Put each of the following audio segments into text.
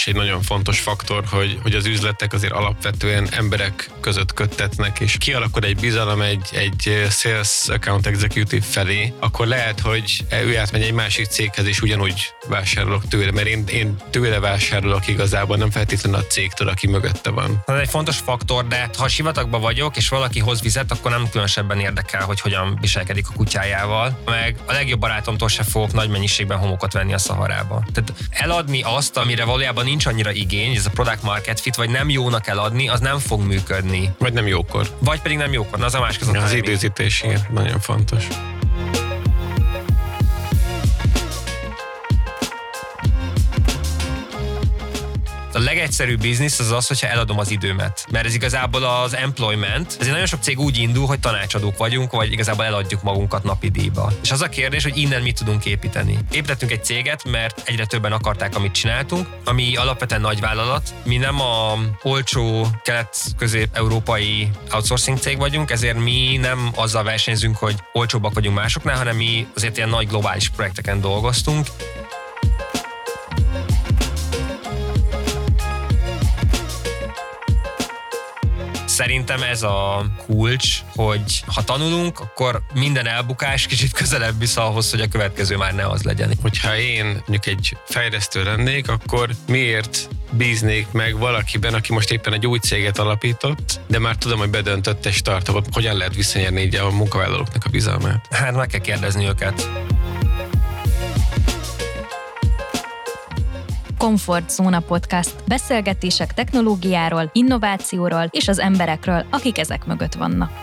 is egy nagyon fontos faktor, hogy, hogy az üzletek azért alapvetően emberek között köttetnek, és kialakul egy bizalom egy, egy sales account executive felé, akkor lehet, hogy ő átmegy egy másik céghez, és ugyanúgy vásárolok tőle, mert én, én tőle vásárolok igazából, nem feltétlenül a cégtől, aki mögötte van. Ez egy fontos faktor, de ha sivatagban vagyok, és valaki hoz vizet, akkor nem különösebben érdekel, hogy hogyan viselkedik a kutyájával. Meg a legjobb barátomtól se fogok nagy mennyiségben homokot venni a szaharába. Tehát eladni azt, amire valójában nincs annyira igény, ez a product market fit, vagy nem jónak eladni, az nem fog működni. Vagy nem jókor. Vagy pedig nem jókor, az a másik. Az, az időzítés, igen, nagyon fontos. Legegyszerűbb biznisz az az, hogyha eladom az időmet. Mert ez igazából az employment. Ezért nagyon sok cég úgy indul, hogy tanácsadók vagyunk, vagy igazából eladjuk magunkat napi díjba. És az a kérdés, hogy innen mit tudunk építeni. Építettünk egy céget, mert egyre többen akarták, amit csináltunk, ami alapvetően nagy vállalat. Mi nem a olcsó kelet-közép-európai outsourcing cég vagyunk, ezért mi nem azzal versenyzünk, hogy olcsóbbak vagyunk másoknál, hanem mi azért ilyen nagy globális projekteken dolgoztunk. Szerintem ez a kulcs, hogy ha tanulunk, akkor minden elbukás kicsit közelebb visz ahhoz, hogy a következő már ne az legyen. Hogyha én mondjuk egy fejlesztő lennék, akkor miért bíznék meg valakiben, aki most éppen egy új céget alapított, de már tudom, hogy bedöntött egy startupot, hogyan lehet visszanyerni így a munkavállalóknak a bizalmát? Hát meg kell kérdezni őket. Komfortzóna Podcast. Beszélgetések technológiáról, innovációról és az emberekről, akik ezek mögött vannak.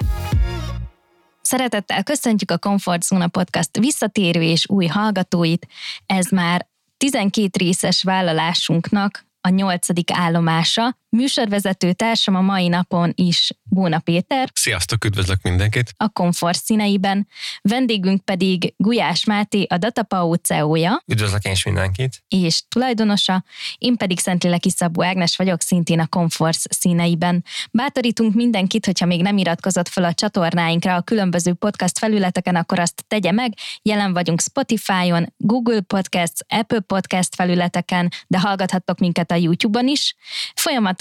Szeretettel köszöntjük a Komfortzóna Podcast visszatérő és új hallgatóit. Ez már 12 részes vállalásunknak a nyolcadik állomása. Műsorvezető társam a mai napon is Bóna Péter. Sziasztok, üdvözlök mindenkit! A komfort színeiben. Vendégünk pedig Gulyás Máté, a Datapau CEO-ja. Üdvözlök én is mindenkit! És tulajdonosa. Én pedig Szentléleki Szabó Ágnes vagyok, szintén a komfort színeiben. Bátorítunk mindenkit, hogyha még nem iratkozott fel a csatornáinkra a különböző podcast felületeken, akkor azt tegye meg. Jelen vagyunk Spotify-on, Google Podcasts, Apple Podcast felületeken, de hallgathattok minket a YouTube-on is.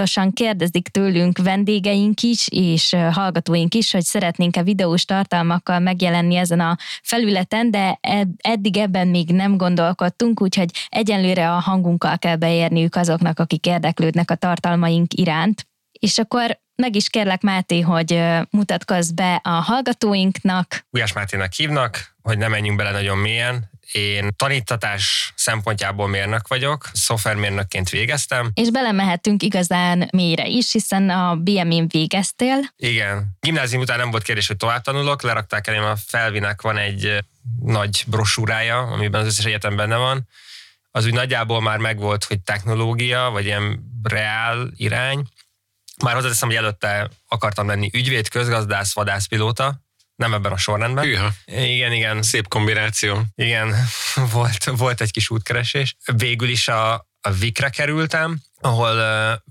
Folyamatosan kérdezik tőlünk vendégeink is, és hallgatóink is, hogy szeretnénk-e videós tartalmakkal megjelenni ezen a felületen, de eddig ebben még nem gondolkodtunk, úgyhogy egyenlőre a hangunkkal kell beérniük azoknak, akik érdeklődnek a tartalmaink iránt. És akkor meg is kérlek, Máté, hogy mutatkozz be a hallgatóinknak. Gulyás Máténak hívnak, hogy nem menjünk bele nagyon mélyen. Én tanítatás szempontjából mérnök vagyok, szoftvermérnökként végeztem. És belemehetünk igazán mélyre is, hiszen a BM-én végeztél. Igen. Gimnázium után nem volt kérdés, hogy tovább tanulok, lerakták elém a Felvinek van egy nagy brosúrája, amiben az összes egyetem benne van. Az úgy nagyjából már megvolt, hogy technológia, vagy ilyen reál irány. Már hozzáteszem, hogy előtte akartam lenni ügyvéd, közgazdász, vadászpilóta, nem ebben a sorrendben. Hűha. Igen, igen. Szép kombináció. Igen, volt, volt egy kis útkeresés. Végül is a, a Vikre kerültem, ahol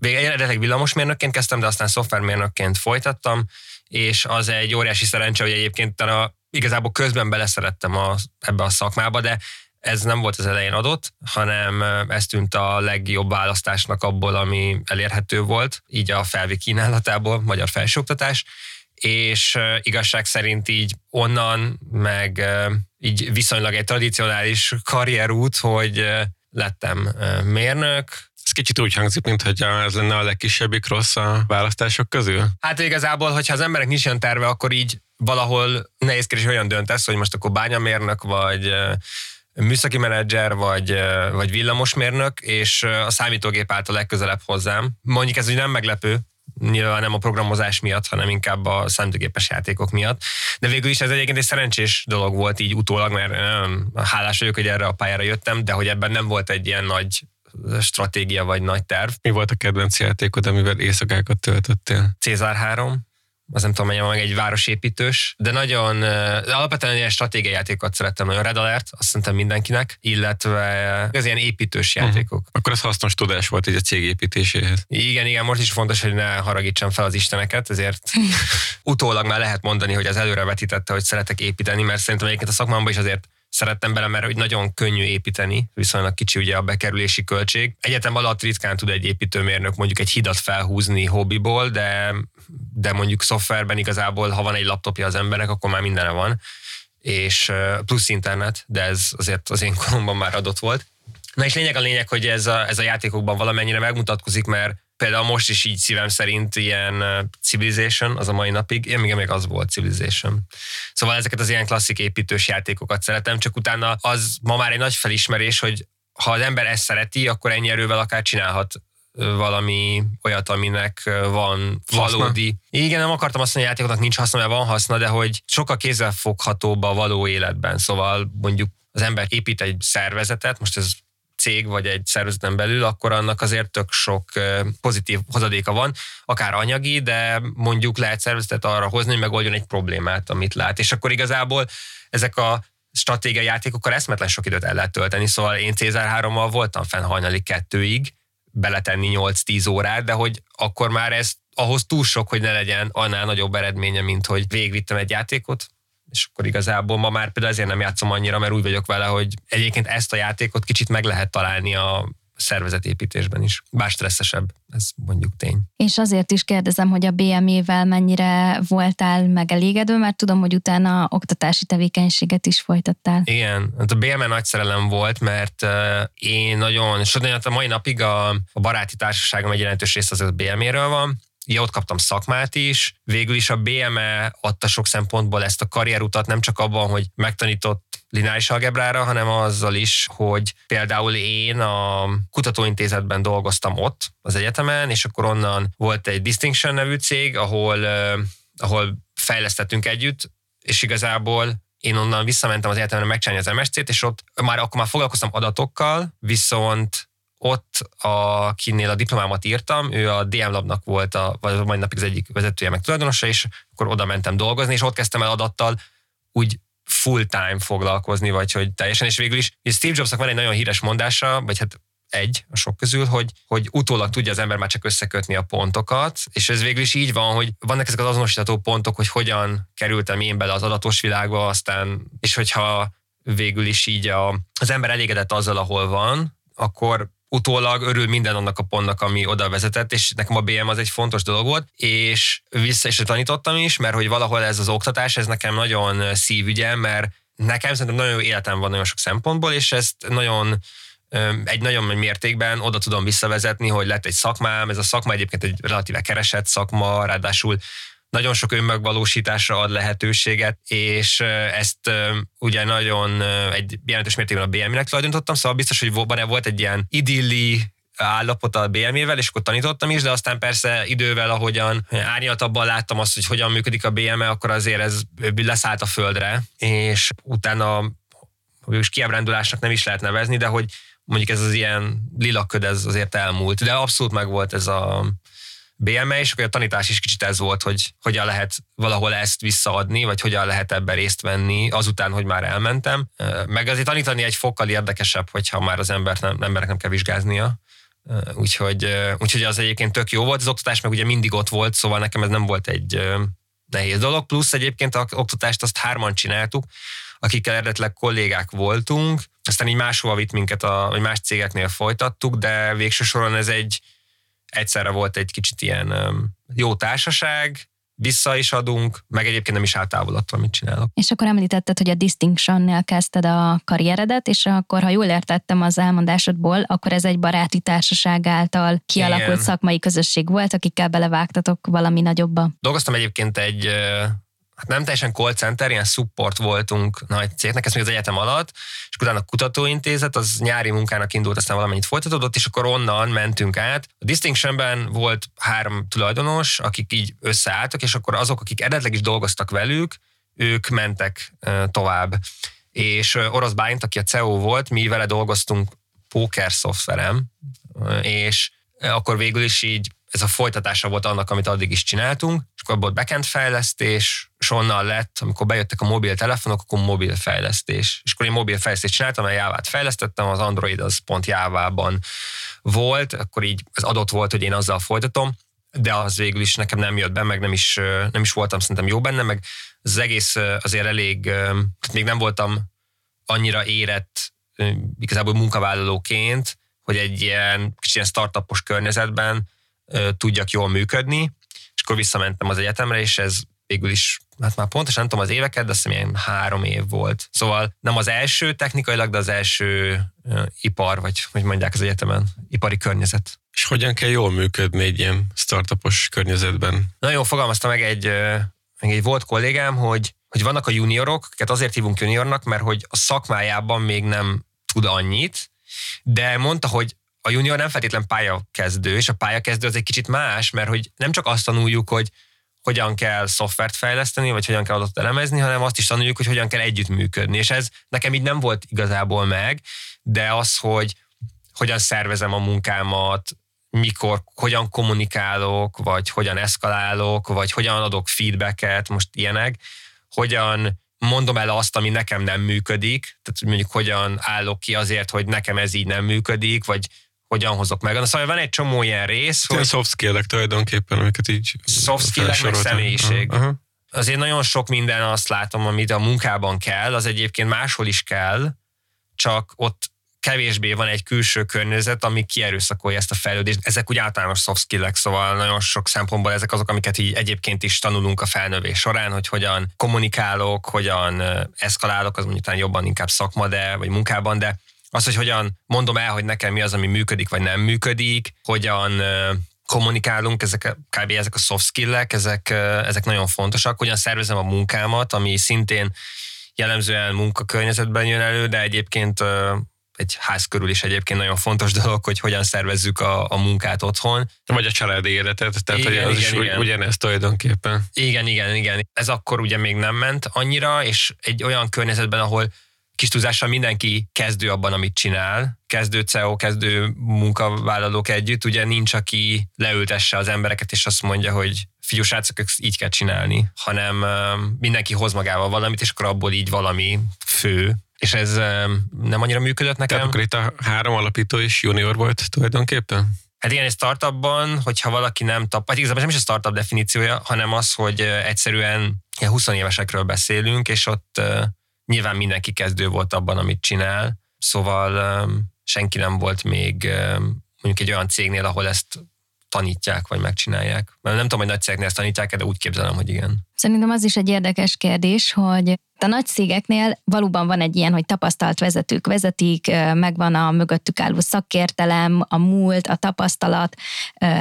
uh, eredetileg villamosmérnökként kezdtem, de aztán szoftvermérnökként folytattam, és az egy óriási szerencse, hogy egyébként a, igazából közben beleszerettem a, ebbe a szakmába, de ez nem volt az elején adott, hanem ez tűnt a legjobb választásnak abból, ami elérhető volt, így a felvi kínálatából, magyar felsőoktatás, és igazság szerint így onnan, meg így viszonylag egy tradicionális karrierút, hogy lettem mérnök, ez kicsit úgy hangzik, mint hogy ez lenne a legkisebbik rossz a választások közül? Hát igazából, hogyha az emberek nincs olyan terve, akkor így valahol nehéz kérdés, olyan döntesz, hogy most akkor bányamérnök, vagy műszaki menedzser, vagy, vagy villamosmérnök, és a számítógép állt a legközelebb hozzám. Mondjuk ez úgy nem meglepő, nyilván nem a programozás miatt, hanem inkább a számítógépes játékok miatt. De végül is ez egyébként egy szerencsés dolog volt így utólag, mert nagyon hálás vagyok, hogy erre a pályára jöttem, de hogy ebben nem volt egy ilyen nagy stratégia vagy nagy terv. Mi volt a kedvenc játékod, amivel éjszakákat töltöttél? Cézár 3 az nem tudom, mondjam meg egy városépítős, de nagyon de alapvetően ilyen stratégiai játékokat szerettem, nagyon Red Alert, azt szerintem mindenkinek, illetve az ilyen építős mhm. játékok. Uh-huh. Akkor ez hasznos tudás volt így a cég építéséhez. Igen, igen, most is fontos, hogy ne haragítsam fel az isteneket, ezért utólag már lehet mondani, hogy az előre vetítette, hogy szeretek építeni, mert szerintem egyébként a szakmámban is azért szerettem bele, mert hogy nagyon könnyű építeni, viszonylag kicsi ugye a bekerülési költség. Egyetem alatt ritkán tud egy építőmérnök mondjuk egy hidat felhúzni hobbiból, de, de mondjuk szoftverben igazából, ha van egy laptopja az embernek, akkor már mindene van és plusz internet, de ez azért az én koromban már adott volt. Na és lényeg a lényeg, hogy ez a, ez a játékokban valamennyire megmutatkozik, mert például most is így szívem szerint ilyen Civilization az a mai napig, én még, még az volt Civilization. Szóval ezeket az ilyen klasszik építős játékokat szeretem, csak utána az ma már egy nagy felismerés, hogy ha az ember ezt szereti, akkor ennyi erővel akár csinálhat valami olyat, aminek van valódi. Haszna. Igen, nem akartam azt mondani, hogy játékoknak nincs haszna, mert van haszna, de hogy sokkal kézzelfoghatóbb a való életben. Szóval mondjuk az ember épít egy szervezetet, most ez cég vagy egy szervezeten belül, akkor annak azért tök sok pozitív hozadéka van, akár anyagi, de mondjuk lehet szervezetet arra hozni, hogy megoldjon egy problémát, amit lát. És akkor igazából ezek a stratégiai játékokkal eszmetlen sok időt el lehet tölteni, szóval én Cézár 3-mal voltam fenn hajnali kettőig, beletenni 8-10 órát, de hogy akkor már ez ahhoz túl sok, hogy ne legyen annál nagyobb eredménye, mint hogy végvittem egy játékot, és akkor igazából ma már például ezért nem játszom annyira, mert úgy vagyok vele, hogy egyébként ezt a játékot kicsit meg lehet találni a szervezetépítésben is. Bár stresszesebb, ez mondjuk tény. És azért is kérdezem, hogy a BME-vel mennyire voltál megelégedő, mert tudom, hogy utána oktatási tevékenységet is folytattál. Igen, hát a BME nagy szerelem volt, mert én nagyon, és a mai napig a, a baráti társaságom egy jelentős rész az a BME-ről van, ja, ott kaptam szakmát is. Végül is a BME adta sok szempontból ezt a karrierutat, nem csak abban, hogy megtanított lineáris algebrára, hanem azzal is, hogy például én a kutatóintézetben dolgoztam ott az egyetemen, és akkor onnan volt egy Distinction nevű cég, ahol, ahol fejlesztettünk együtt, és igazából én onnan visszamentem az egyetemre megcsinálni az MSC-t, és ott már akkor már foglalkoztam adatokkal, viszont ott, akinél a diplomámat írtam, ő a DM Labnak volt, a, vagy majd napig az egyik vezetője, meg tulajdonosa, és akkor oda mentem dolgozni, és ott kezdtem el adattal úgy full-time foglalkozni, vagy hogy teljesen, és végül is Steve Jobsnak van egy nagyon híres mondása, vagy hát egy a sok közül, hogy, hogy utólag tudja az ember már csak összekötni a pontokat, és ez végül is így van, hogy vannak ezek az azonosítható pontok, hogy hogyan kerültem én bele az adatos világba, aztán, és hogyha végül is így a, az ember elégedett azzal, ahol van, akkor utólag örül minden annak a pontnak, ami oda vezetett, és nekem a BM az egy fontos dolog volt, és vissza is tanítottam is, mert hogy valahol ez az oktatás, ez nekem nagyon szívügyem, mert nekem szerintem nagyon jó életem van nagyon sok szempontból, és ezt nagyon egy nagyon nagy mértékben oda tudom visszavezetni, hogy lett egy szakmám, ez a szakma egyébként egy relatíve keresett szakma, ráadásul nagyon sok önmegvalósításra ad lehetőséget, és ezt ugye nagyon egy jelentős mértékben a BM-nek tulajdonítottam, szóval biztos, hogy volt egy ilyen idilli állapot a BM-vel, és akkor tanítottam is, de aztán persze idővel, ahogyan árnyaltabban láttam azt, hogy hogyan működik a BM-e, akkor azért ez leszállt a földre, és utána is kiábrándulásnak nem is lehet nevezni, de hogy mondjuk ez az ilyen lilaköd, ez azért elmúlt, de abszolút meg volt ez a BME, és akkor a tanítás is kicsit ez volt, hogy hogyan lehet valahol ezt visszaadni, vagy hogyan lehet ebben részt venni azután, hogy már elmentem. Meg azért tanítani egy fokkal érdekesebb, hogyha már az embert nem, emberek nem kell vizsgáznia. Úgyhogy, úgyhogy az egyébként tök jó volt, az oktatás meg ugye mindig ott volt, szóval nekem ez nem volt egy nehéz dolog, plusz egyébként az oktatást azt hárman csináltuk, akikkel eredetleg kollégák voltunk, aztán így máshova vitt minket, a, vagy más cégeknél folytattuk, de végső soron ez egy, egyszerre volt egy kicsit ilyen jó társaság, vissza is adunk, meg egyébként nem is általában amit csinálok. És akkor említetted, hogy a Distinction-nél kezdted a karrieredet, és akkor, ha jól értettem az elmondásodból, akkor ez egy baráti társaság által kialakult Igen. szakmai közösség volt, akikkel belevágtatok valami nagyobba. Dolgoztam egyébként egy hát nem teljesen call center, ilyen support voltunk nagy cégnek, ez még az egyetem alatt, és utána a kutatóintézet, az nyári munkának indult, aztán valamennyit folytatódott, és akkor onnan mentünk át. A Distinctionben volt három tulajdonos, akik így összeálltak, és akkor azok, akik eredetleg is dolgoztak velük, ők mentek tovább. És Orosz Bálint, aki a CEO volt, mi vele dolgoztunk póker szoftverem, és akkor végül is így ez a folytatása volt annak, amit addig is csináltunk, és akkor volt backend fejlesztés, és onnan lett, amikor bejöttek a mobiltelefonok, akkor mobilfejlesztés. És akkor én mobilfejlesztést csináltam, a Jávát fejlesztettem, az Android az pont Jávában volt, akkor így az adott volt, hogy én azzal folytatom, de az végül is nekem nem jött be, meg nem is, nem is voltam szerintem jó benne, meg az egész azért elég, még nem voltam annyira érett igazából munkavállalóként, hogy egy ilyen kicsit ilyen startupos környezetben tudjak jól működni, és akkor visszamentem az egyetemre, és ez végül is, hát már pontosan nem tudom az éveket, de azt hiszem ilyen három év volt. Szóval nem az első technikailag, de az első ipar, vagy hogy mondják az egyetemen, ipari környezet. És hogyan kell jól működni egy ilyen startupos környezetben? Nagyon fogalmazta meg egy, meg egy volt kollégám, hogy, hogy vannak a juniorok, akiket azért hívunk juniornak, mert hogy a szakmájában még nem tud annyit, de mondta, hogy a junior nem feltétlen pályakezdő, és a pályakezdő az egy kicsit más, mert hogy nem csak azt tanuljuk, hogy hogyan kell szoftvert fejleszteni, vagy hogyan kell adott elemezni, hanem azt is tanuljuk, hogy hogyan kell együttműködni. És ez nekem így nem volt igazából meg, de az, hogy hogyan szervezem a munkámat, mikor, hogyan kommunikálok, vagy hogyan eszkalálok, vagy hogyan adok feedbacket, most ilyenek, hogyan mondom el azt, ami nekem nem működik, tehát mondjuk hogyan állok ki azért, hogy nekem ez így nem működik, vagy hogyan hozok meg. Na, szóval van egy csomó ilyen rész, hogy... soft skill tulajdonképpen, amiket így Soft skill meg személyiség. Uh-huh. Azért nagyon sok minden azt látom, amit a munkában kell, az egyébként máshol is kell, csak ott kevésbé van egy külső környezet, ami kierőszakolja ezt a fejlődést. Ezek úgy általános soft skillek, szóval nagyon sok szempontból ezek azok, amiket így egyébként is tanulunk a felnövés során, hogy hogyan kommunikálok, hogyan eszkalálok, az mondjuk jobban inkább szakma, de, vagy munkában, de az, hogy hogyan mondom el, hogy nekem mi az, ami működik, vagy nem működik, hogyan kommunikálunk, ezek, kb. ezek a soft skillek, ezek, ezek nagyon fontosak, hogyan szervezem a munkámat, ami szintén jellemzően munkakörnyezetben jön elő, de egyébként egy ház körül is egyébként nagyon fontos dolog, hogy hogyan szervezzük a, a munkát otthon. Vagy a családi életet, tehát igen, hogy az igen, is igen. ugyanez tulajdonképpen. Igen, igen, igen. Ez akkor ugye még nem ment annyira, és egy olyan környezetben, ahol kis tudással mindenki kezdő abban, amit csinál, kezdő CEO, kezdő munkavállalók együtt, ugye nincs, aki leültesse az embereket, és azt mondja, hogy fiú srácok, így kell csinálni, hanem mindenki hoz magával valamit, és akkor abból így valami fő, és ez nem annyira működött nekem. Tehát akkor itt a három alapító is junior volt tulajdonképpen? Hát igen, egy startupban, hogyha valaki nem tap, hát igazából nem is a startup definíciója, hanem az, hogy egyszerűen 20 évesekről beszélünk, és ott nyilván mindenki kezdő volt abban, amit csinál, szóval senki nem volt még mondjuk egy olyan cégnél, ahol ezt tanítják, vagy megcsinálják. Mert nem tudom, hogy nagy cégnél ezt tanítják, de úgy képzelem, hogy igen. Szerintem az is egy érdekes kérdés, hogy a nagy cégeknél valóban van egy ilyen, hogy tapasztalt vezetők vezetik, megvan a mögöttük álló szakértelem, a múlt, a tapasztalat,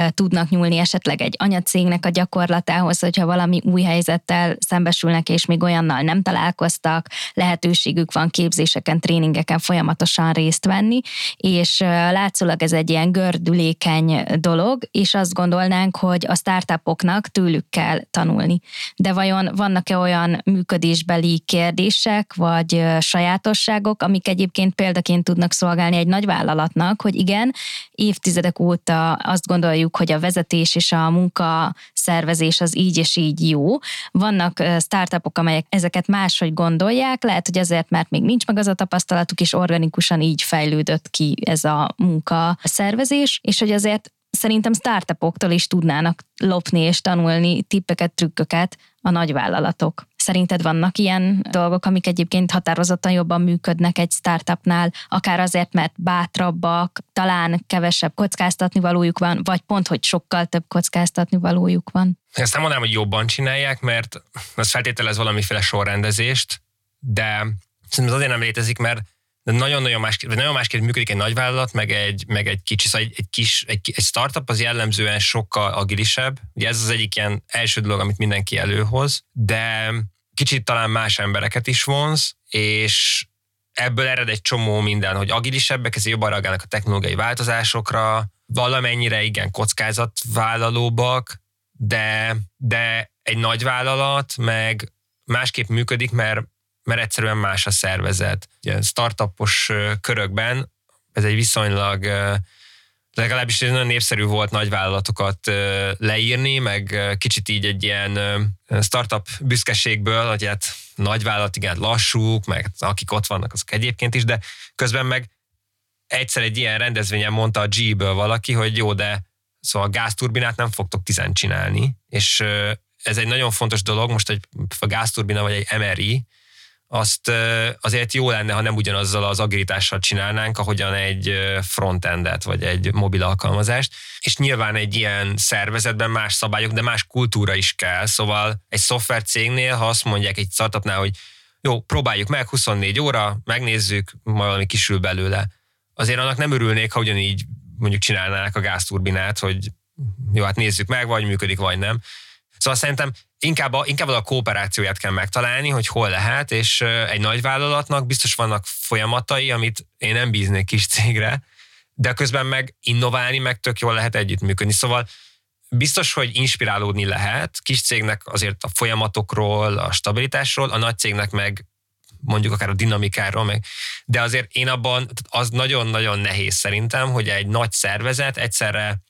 tudnak nyúlni esetleg egy anyacégnek a gyakorlatához, hogyha valami új helyzettel szembesülnek, és még olyannal nem találkoztak, lehetőségük van képzéseken, tréningeken folyamatosan részt venni, és látszólag ez egy ilyen gördülékeny dolog, és azt gondolnánk, hogy a startupoknak tőlük kell tanulni. De vajon vannak-e olyan működésbeli kérdések vagy sajátosságok, amik egyébként példaként tudnak szolgálni egy nagy vállalatnak, hogy igen, évtizedek óta azt gondoljuk, hogy a vezetés és a munka szervezés az így és így jó. Vannak startupok, amelyek ezeket máshogy gondolják, lehet, hogy azért, mert még nincs meg az a tapasztalatuk, és organikusan így fejlődött ki ez a munka szervezés, és hogy azért szerintem startupoktól is tudnának lopni és tanulni tippeket, trükköket a nagyvállalatok. Szerinted vannak ilyen dolgok, amik egyébként határozottan jobban működnek egy startupnál, akár azért, mert bátrabbak, talán kevesebb kockáztatni valójuk van, vagy pont, hogy sokkal több kockáztatni valójuk van? Ezt nem mondanám, hogy jobban csinálják, mert az feltételez valamiféle sorrendezést, de szerintem az azért nem létezik, mert de nagyon-nagyon másképp, nagyon másképp működik egy nagyvállalat, meg egy, meg egy kicsi, szóval egy, egy kis, egy, egy startup az jellemzően sokkal agilisebb. Ugye ez az egyik ilyen első dolog, amit mindenki előhoz, de kicsit talán más embereket is vonz, és ebből ered egy csomó minden, hogy agilisebbek, ezért jobban reagálnak a technológiai változásokra, valamennyire igen kockázatvállalóbbak, de, de egy nagy vállalat meg másképp működik, mert, mert egyszerűen más a szervezet. Ugye startupos körökben ez egy viszonylag legalábbis ez nagyon népszerű volt nagyvállalatokat leírni, meg kicsit így egy ilyen startup büszkeségből, hogy hát nagyvállalat, igen, lassúk, meg akik ott vannak, azok egyébként is, de közben meg egyszer egy ilyen rendezvényen mondta a G-ből valaki, hogy jó, de szóval a gázturbinát nem fogtok tizen csinálni, és ez egy nagyon fontos dolog, most egy gázturbina vagy egy MRI, azt azért jó lenne, ha nem ugyanazzal az agilitással csinálnánk, ahogyan egy frontendet, vagy egy mobil alkalmazást. És nyilván egy ilyen szervezetben más szabályok, de más kultúra is kell. Szóval egy szoftver cégnél, ha azt mondják egy startupnál, hogy jó, próbáljuk meg, 24 óra, megnézzük, majd valami kisül belőle. Azért annak nem örülnék, ha ugyanígy mondjuk csinálnák a gázturbinát, hogy jó, hát nézzük meg, vagy működik, vagy nem. Szóval szerintem inkább a, inkább a kooperációját kell megtalálni, hogy hol lehet, és egy nagy vállalatnak biztos vannak folyamatai, amit én nem bíznék kis cégre, de közben meg innoválni, meg tök jól lehet együttműködni. Szóval biztos, hogy inspirálódni lehet, kis cégnek azért a folyamatokról, a stabilitásról, a nagy cégnek meg mondjuk akár a dinamikáról, meg, de azért én abban, az nagyon-nagyon nehéz szerintem, hogy egy nagy szervezet egyszerre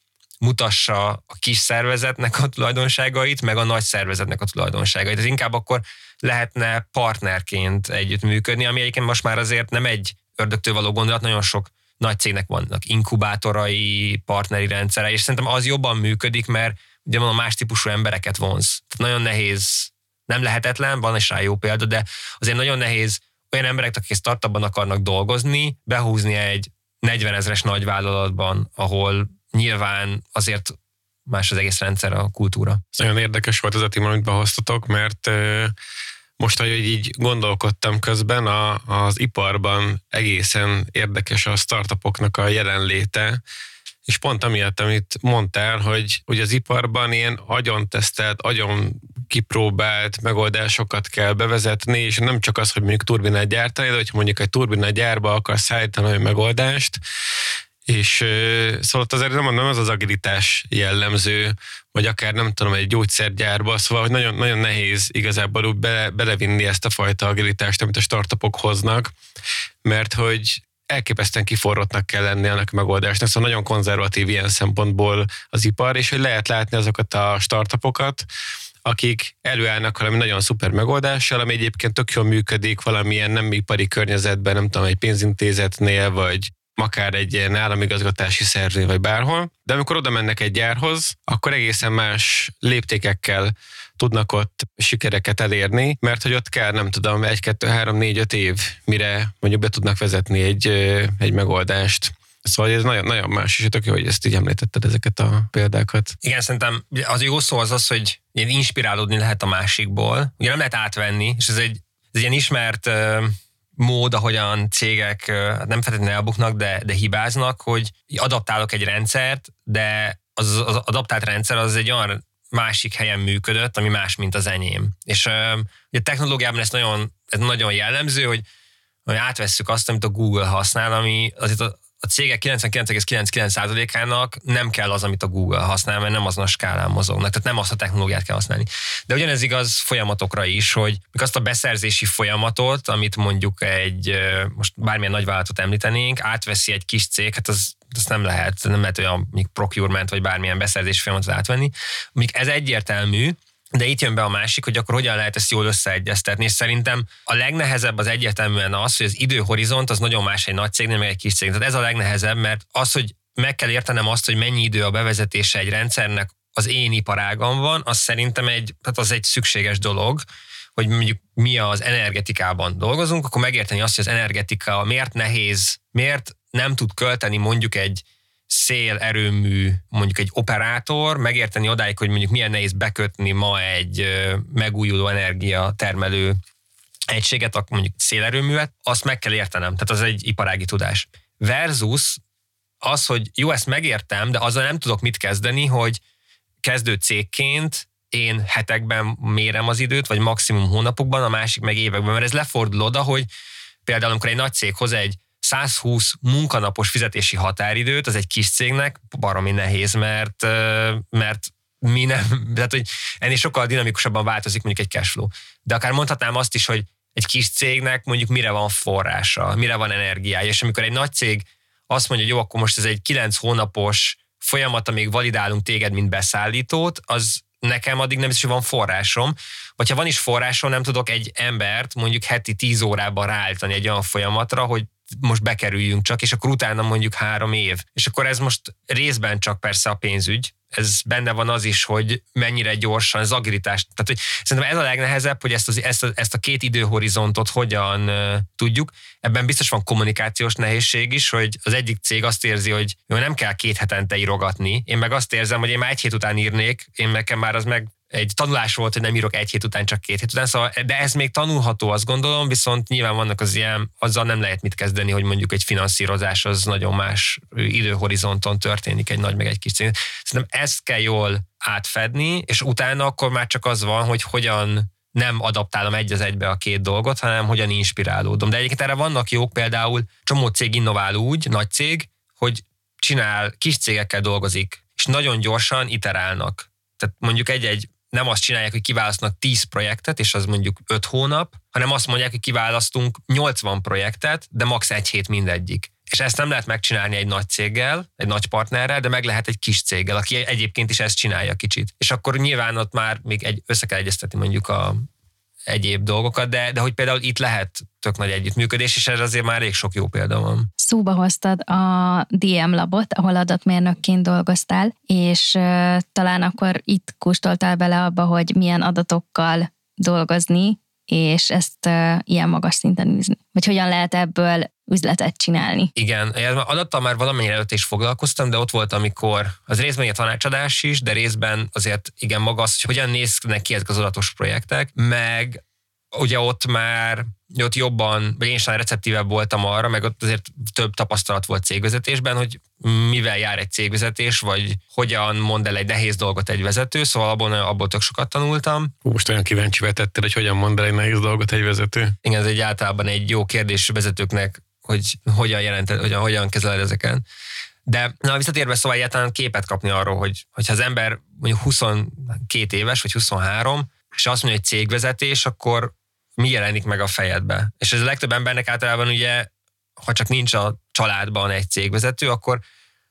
mutassa a kis szervezetnek a tulajdonságait, meg a nagy szervezetnek a tulajdonságait. Ez inkább akkor lehetne partnerként együttműködni, ami egyébként most már azért nem egy ördögtől való gondolat, nagyon sok nagy cégnek vannak inkubátorai, partneri rendszere, és szerintem az jobban működik, mert ugye a más típusú embereket vonz. Tehát nagyon nehéz, nem lehetetlen, van is rá jó példa, de azért nagyon nehéz olyan emberek, akik startupban akarnak dolgozni, behúzni egy 40 ezres nagyvállalatban, ahol nyilván azért más az egész rendszer, a kultúra. Nagyon érdekes volt az a téma, amit behoztatok, mert most, hogy így gondolkodtam közben, a, az iparban egészen érdekes a startupoknak a jelenléte, és pont amiatt, amit mondtál, hogy, hogy az iparban ilyen agyon tesztelt, agyon kipróbált megoldásokat kell bevezetni, és nem csak az, hogy mondjuk turbinát gyártani, de hogyha mondjuk egy turbinát gyárba akarsz szállítani egy megoldást, és szóval azért nem mondom, az az agilitás jellemző, vagy akár nem tudom, egy gyógyszergyárba, szóval hogy nagyon, nagyon nehéz igazából úgy bele, belevinni ezt a fajta agilitást, amit a startupok hoznak, mert hogy elképesztően kiforrottnak kell lenni ennek a megoldásnak, szóval nagyon konzervatív ilyen szempontból az ipar, és hogy lehet látni azokat a startupokat, akik előállnak valami nagyon szuper megoldással, ami egyébként tök jól működik valamilyen nem ipari környezetben, nem tudom, egy pénzintézetnél, vagy akár egy államigazgatási szervnél, vagy bárhol, de amikor oda mennek egy gyárhoz, akkor egészen más léptékekkel tudnak ott sikereket elérni, mert hogy ott kell, nem tudom, egy, kettő, három, négy, öt év, mire mondjuk be tudnak vezetni egy, egy megoldást. Szóval ez nagyon, nagyon más, és tök jó, hogy ezt így említetted, ezeket a példákat. Igen, szerintem az jó szó az az, hogy inspirálódni lehet a másikból. Ugye nem lehet átvenni, és ez egy, ez egy ilyen ismert mód, ahogyan cégek hát nem feltétlenül elbuknak, de, de hibáznak, hogy adaptálok egy rendszert, de az, az adaptált rendszer az egy olyan másik helyen működött, ami más, mint az enyém. És ugye a technológiában ez nagyon, ez nagyon jellemző, hogy, hogy átvesszük azt, amit a Google használ, ami azért a, cégek 99,99%-ának nem kell az, amit a Google használ, mert nem azon a skálán mozognak, tehát nem azt a technológiát kell használni. De ugyanez igaz folyamatokra is, hogy azt a beszerzési folyamatot, amit mondjuk egy, most bármilyen nagyvállalatot említenénk, átveszi egy kis cég, hát az, az nem lehet, nem lehet olyan procurement vagy bármilyen beszerzési folyamatot átvenni. Míg ez egyértelmű, de itt jön be a másik, hogy akkor hogyan lehet ezt jól összeegyeztetni, és szerintem a legnehezebb az egyértelműen az, hogy az időhorizont az nagyon más egy nagy cégnél, meg egy kis cég. Tehát ez a legnehezebb, mert az, hogy meg kell értenem azt, hogy mennyi idő a bevezetése egy rendszernek az én iparágam van, az szerintem egy, tehát az egy szükséges dolog, hogy mondjuk mi az energetikában dolgozunk, akkor megérteni azt, hogy az energetika miért nehéz, miért nem tud költeni mondjuk egy szélerőmű mondjuk egy operátor, megérteni odáig, hogy mondjuk milyen nehéz bekötni ma egy megújuló energia termelő egységet, mondjuk szélerőművet, azt meg kell értenem. Tehát az egy iparági tudás. Versus az, hogy jó, ezt megértem, de azzal nem tudok mit kezdeni, hogy kezdő cégként én hetekben mérem az időt, vagy maximum hónapokban, a másik meg években, mert ez lefordul oda, hogy például amikor egy nagy cég hoz egy 120 munkanapos fizetési határidőt, az egy kis cégnek baromi nehéz, mert, mert mi nem, tehát hogy ennél sokkal dinamikusabban változik mondjuk egy cashflow. De akár mondhatnám azt is, hogy egy kis cégnek mondjuk mire van forrása, mire van energiája, és amikor egy nagy cég azt mondja, hogy jó, akkor most ez egy 9 hónapos folyamat, amíg validálunk téged, mint beszállítót, az nekem addig nem is van forrásom, vagy ha van is forrásom, nem tudok egy embert mondjuk heti 10 órában ráállítani egy olyan folyamatra, hogy most bekerüljünk csak, és akkor utána mondjuk három év. És akkor ez most részben csak persze a pénzügy, ez benne van az is, hogy mennyire gyorsan, az agilitás. Tehát, hogy szerintem ez a legnehezebb, hogy ezt, az, ezt, a, ezt a két időhorizontot hogyan uh, tudjuk. Ebben biztos van kommunikációs nehézség is, hogy az egyik cég azt érzi, hogy jó, nem kell két hetente írogatni. Én meg azt érzem, hogy én már egy hét után írnék, én nekem már az meg egy tanulás volt, hogy nem írok egy hét után, csak két hét után, szóval, de ez még tanulható, azt gondolom, viszont nyilván vannak az ilyen, azzal nem lehet mit kezdeni, hogy mondjuk egy finanszírozás az nagyon más időhorizonton történik, egy nagy meg egy kis cég. Szerintem ezt kell jól átfedni, és utána akkor már csak az van, hogy hogyan nem adaptálom egy az egybe a két dolgot, hanem hogyan inspirálódom. De egyébként erre vannak jók, például csomó cég innovál úgy, nagy cég, hogy csinál, kis cégekkel dolgozik, és nagyon gyorsan iterálnak. Tehát mondjuk egy-egy nem azt csinálják, hogy kiválasztanak 10 projektet, és az mondjuk 5 hónap, hanem azt mondják, hogy kiválasztunk 80 projektet, de max. egy hét mindegyik. És ezt nem lehet megcsinálni egy nagy céggel, egy nagy partnerrel, de meg lehet egy kis céggel, aki egyébként is ezt csinálja kicsit. És akkor nyilván ott már még egy, össze kell egyeztetni mondjuk a, egyéb dolgokat, de, de hogy például itt lehet tök nagy együttműködés, és ez azért már elég sok jó példa van. Szóba hoztad a DM labot, ahol adatmérnökként dolgoztál, és talán akkor itt kóstoltál bele abba, hogy milyen adatokkal dolgozni, és ezt uh, ilyen magas szinten űzni. Vagy hogyan lehet ebből üzletet csinálni. Igen, adattal már valamennyire előtt is foglalkoztam, de ott volt, amikor az részben egy tanácsadás is, de részben azért igen maga az, hogy hogyan néznek ki ezek az adatos projektek, meg ugye ott már ott jobban, vagy én sem receptívebb voltam arra, meg ott azért több tapasztalat volt cégvezetésben, hogy mivel jár egy cégvezetés, vagy hogyan mond el egy nehéz dolgot egy vezető, szóval abból, abból tök sokat tanultam. Most olyan kíváncsi vetettél, hogy hogyan mond el egy nehéz dolgot egy vezető? Igen, ez egy általában egy jó kérdés vezetőknek, hogy hogyan jelented, hogyan, hogyan kezeled ezeken. De na, visszatérve szóval egyáltalán képet kapni arról, hogy hogyha az ember mondjuk 22 éves, vagy 23, és azt mondja, hogy cégvezetés, akkor mi jelenik meg a fejedbe. És ez a legtöbb embernek általában ugye, ha csak nincs a családban egy cégvezető, akkor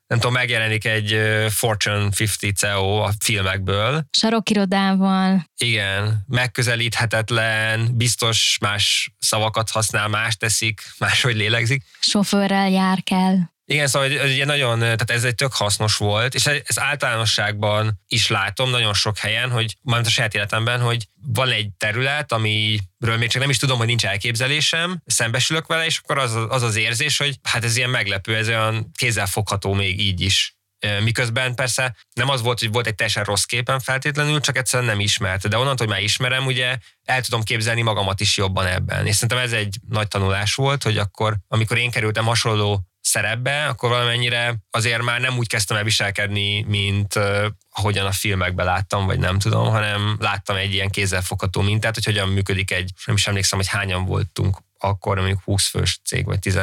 nem tudom, megjelenik egy Fortune 50 CEO a filmekből. Sarokirodával. Igen, megközelíthetetlen, biztos más szavakat használ, más teszik, máshogy lélegzik. Sofőrrel jár kell. Igen, szóval hogy, ugye nagyon, tehát ez egy tök hasznos volt, és ez általánosságban is látom nagyon sok helyen, hogy majd a saját életemben, hogy van egy terület, amiről még csak nem is tudom, hogy nincs elképzelésem, szembesülök vele, és akkor az az, az érzés, hogy hát ez ilyen meglepő, ez olyan kézzelfogható még így is. Miközben persze nem az volt, hogy volt egy teljesen rossz képen feltétlenül, csak egyszerűen nem ismerte. De onnantól, hogy már ismerem, ugye el tudom képzelni magamat is jobban ebben. És szerintem ez egy nagy tanulás volt, hogy akkor, amikor én kerültem hasonló szerepbe, akkor valamennyire azért már nem úgy kezdtem el viselkedni, mint uh, ahogyan a filmekben láttam, vagy nem tudom, hanem láttam egy ilyen kézzelfogható mintát, hogy hogyan működik egy, nem is emlékszem, hogy hányan voltunk akkor, mondjuk 20 fős cég, vagy 10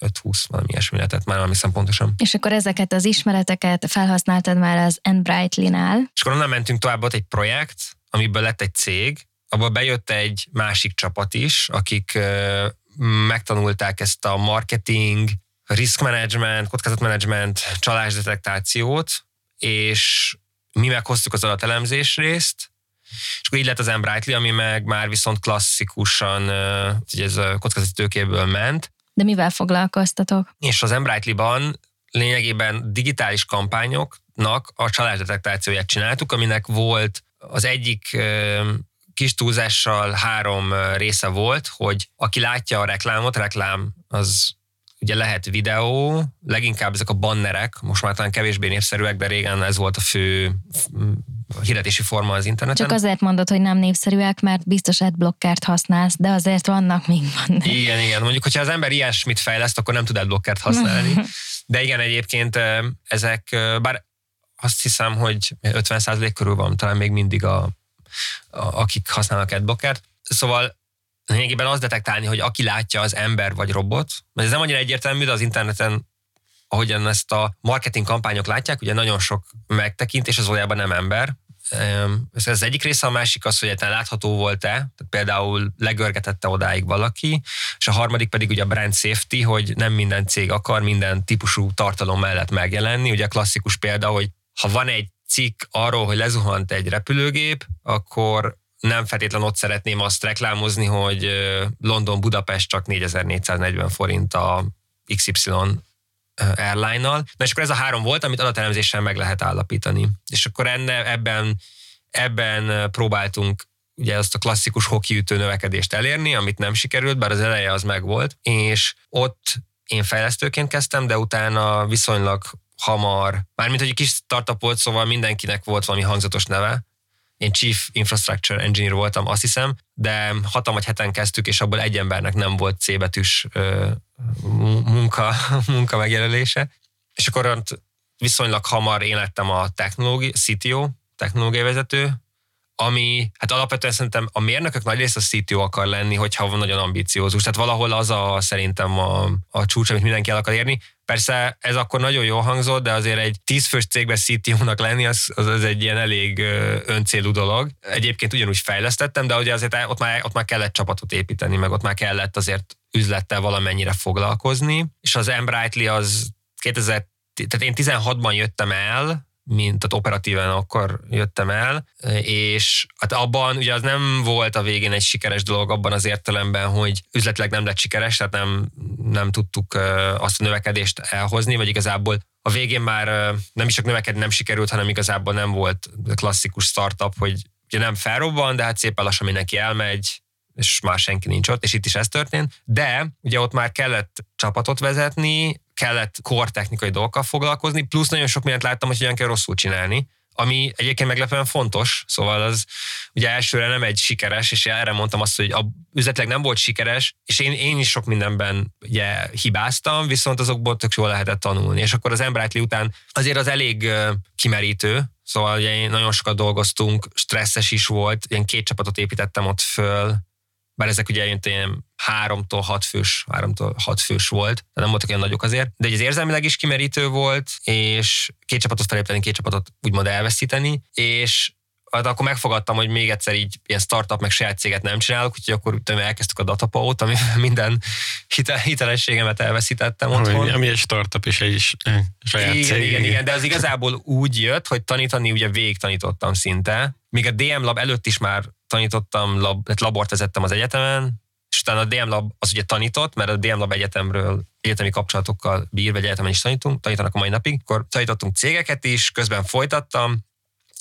5-20, valami ilyesmi lehetett, már nem hiszem pontosan. És akkor ezeket az ismereteket felhasználtad már az Enbrightly-nál? És akkor onnan mentünk tovább, ott egy projekt, amiből lett egy cég, abból bejött egy másik csapat is, akik uh, megtanulták ezt a marketing, risk management, kockázatmanagement, csalásdetektációt, és mi meghoztuk az adatelemzés részt, és akkor így lett az Embrightly, ami meg már viszont klasszikusan, ugye ez a kockázati tőkéből ment. De mivel foglalkoztatok? És az Embrightly-ban lényegében digitális kampányoknak a csalásdetektációját csináltuk, aminek volt az egyik kis túlzással három része volt, hogy aki látja a reklámot, reklám az ugye lehet videó, leginkább ezek a bannerek, most már talán kevésbé népszerűek, de régen ez volt a fő hirdetési forma az interneten. Csak azért mondod, hogy nem népszerűek, mert biztos adblockert használsz, de azért vannak még bannerek. Igen, igen. Mondjuk, hogyha az ember ilyesmit fejleszt, akkor nem tud adblockert használni. De igen, egyébként ezek, bár azt hiszem, hogy 50% körül van talán még mindig a, a akik használnak adblockert. Szóval lényegében az detektálni, hogy aki látja az ember vagy robot, mert ez nem annyira egyértelmű, de az interneten ahogyan ezt a marketing kampányok látják, ugye nagyon sok megtekintés az valójában nem ember. Ez az egyik része, a másik az, hogy egyáltalán látható volt-e, tehát például legörgetette odáig valaki, és a harmadik pedig ugye a brand safety, hogy nem minden cég akar minden típusú tartalom mellett megjelenni. Ugye a klasszikus példa, hogy ha van egy cikk arról, hogy lezuhant egy repülőgép, akkor nem feltétlenül ott szeretném azt reklámozni, hogy London-Budapest csak 4440 forint a XY airline-nal. Na és akkor ez a három volt, amit adatelemzéssel meg lehet állapítani. És akkor enne, ebben, ebben próbáltunk ugye azt a klasszikus hokiütő növekedést elérni, amit nem sikerült, bár az eleje az megvolt, és ott én fejlesztőként kezdtem, de utána viszonylag hamar, mármint hogy egy kis startup volt, szóval mindenkinek volt valami hangzatos neve, én Chief Infrastructure Engineer voltam, azt hiszem, de hatan vagy heten kezdtük, és abból egy embernek nem volt C betűs munka, munka megjelölése. És akkor viszonylag hamar én lettem a technológi, CTO, technológiai vezető, ami, hát alapvetően szerintem a mérnökök nagy része CTO akar lenni, hogyha van nagyon ambiciózus. Tehát valahol az a szerintem a, a csúcs, amit mindenki el akar érni. Persze ez akkor nagyon jól hangzott, de azért egy tízfős cégben CTO-nak lenni, az, az, az egy ilyen elég öncélú dolog. Egyébként ugyanúgy fejlesztettem, de ugye azért ott már, ott már kellett csapatot építeni, meg ott már kellett azért üzlettel valamennyire foglalkozni, és az Embrightly az 2000, tehát én 16-ban jöttem el, mint tehát operatíven akkor jöttem el, és hát abban ugye az nem volt a végén egy sikeres dolog abban az értelemben, hogy üzletileg nem lett sikeres, tehát nem, nem tudtuk azt a növekedést elhozni, vagy igazából a végén már nem is csak növekedni nem sikerült, hanem igazából nem volt klasszikus startup, hogy ugye nem felrobban, de hát szépen lassan mindenki elmegy, és már senki nincs ott, és itt is ez történt. De ugye ott már kellett csapatot vezetni, kellett core technikai dolgokkal foglalkozni, plusz nagyon sok mindent láttam, hogy hogyan kell rosszul csinálni, ami egyébként meglepően fontos, szóval az ugye elsőre nem egy sikeres, és erre mondtam azt, hogy a üzletleg nem volt sikeres, és én, én is sok mindenben ugye hibáztam, viszont azokból tök jól lehetett tanulni, és akkor az Embrightly után azért az elég kimerítő, szóval ugye nagyon sokat dolgoztunk, stresszes is volt, ilyen két csapatot építettem ott föl, bár ezek ugye ilyen háromtól hat fős, háromtól hat fős volt, de nem voltak olyan nagyok azért, de az érzelmileg is kimerítő volt, és két csapatot felépíteni, két csapatot úgymond elveszíteni, és hát akkor megfogadtam, hogy még egyszer így ilyen startup meg saját céget nem csinálok, úgyhogy akkor utána elkezdtük a datapaut, ami minden hitel, hitelességemet elveszítettem otthon. Ami, ami egy startup és egy saját igen, cég. Igen, igen, de az igazából úgy jött, hogy tanítani ugye végig tanítottam szinte, míg a DM Lab előtt is már tanítottam, lab, labort vezettem az egyetemen, és utána a DM Lab az ugye tanított, mert a DM Lab egyetemről egyetemi kapcsolatokkal bír, vagy egyetemen is tanítunk, tanítanak a mai napig, akkor tanítottunk cégeket is, közben folytattam,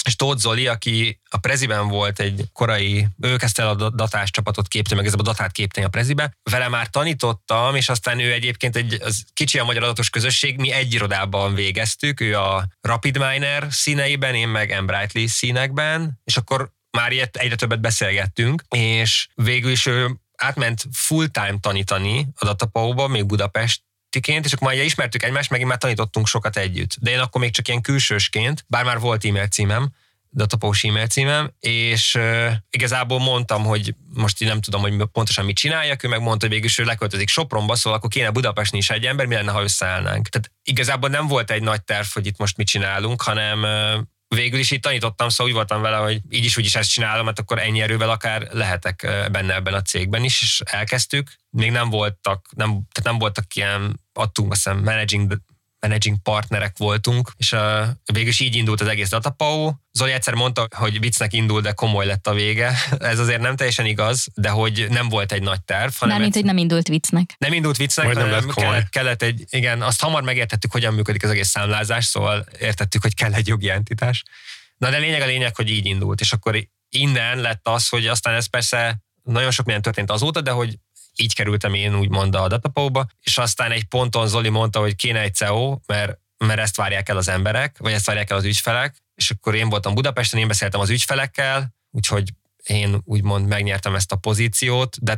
és Tóth Zoli, aki a Preziben volt egy korai, ő kezdte el a datás csapatot képteni, meg ez a datát képteni a Prezibe, vele már tanítottam, és aztán ő egyébként egy az kicsi a magyar adatos közösség, mi egy irodában végeztük, ő a RapidMiner színeiben, én meg Embrightly színekben, és akkor már ilyet egyre többet beszélgettünk, és végül is ő átment full-time tanítani a Datapau-ba, még Budapest és akkor már ismertük egymást, meg már tanítottunk sokat együtt. De én akkor még csak ilyen külsősként, bár már volt e-mail címem, datapós e-mail címem, és uh, igazából mondtam, hogy most így nem tudom, hogy pontosan mit csináljak, ő meg mondta, hogy végül ő leköltözik Sopronba, szóval akkor kéne Budapesten is egy ember, mi lenne, ha összeállnánk. Tehát igazából nem volt egy nagy terv, hogy itt most mit csinálunk, hanem uh, végül is itt tanítottam, szóval úgy voltam vele, hogy így is úgy is ezt csinálom, mert akkor ennyi erővel akár lehetek benne ebben a cégben is, és elkezdtük. Még nem voltak, nem, tehát nem voltak ilyen, adtunk azt hiszem managing managing partnerek voltunk, és uh, végül is így indult az egész Datapau. Zoli egyszer mondta, hogy viccnek indul, de komoly lett a vége. Ez azért nem teljesen igaz, de hogy nem volt egy nagy terv. Hanem Mármint, hogy nem indult viccnek. Nem indult viccnek, Majd hanem kellett, kellett egy, igen, azt hamar megértettük, hogyan működik az egész számlázás, szóval értettük, hogy kell egy jogi entitás. Na de lényeg a lényeg, hogy így indult, és akkor innen lett az, hogy aztán ez persze nagyon sok minden történt azóta, de hogy így kerültem én úgymond a datapóba, és aztán egy ponton Zoli mondta, hogy kéne egy CEO, mert, mert ezt várják el az emberek, vagy ezt várják el az ügyfelek, és akkor én voltam Budapesten, én beszéltem az ügyfelekkel, úgyhogy én úgymond megnyertem ezt a pozíciót, de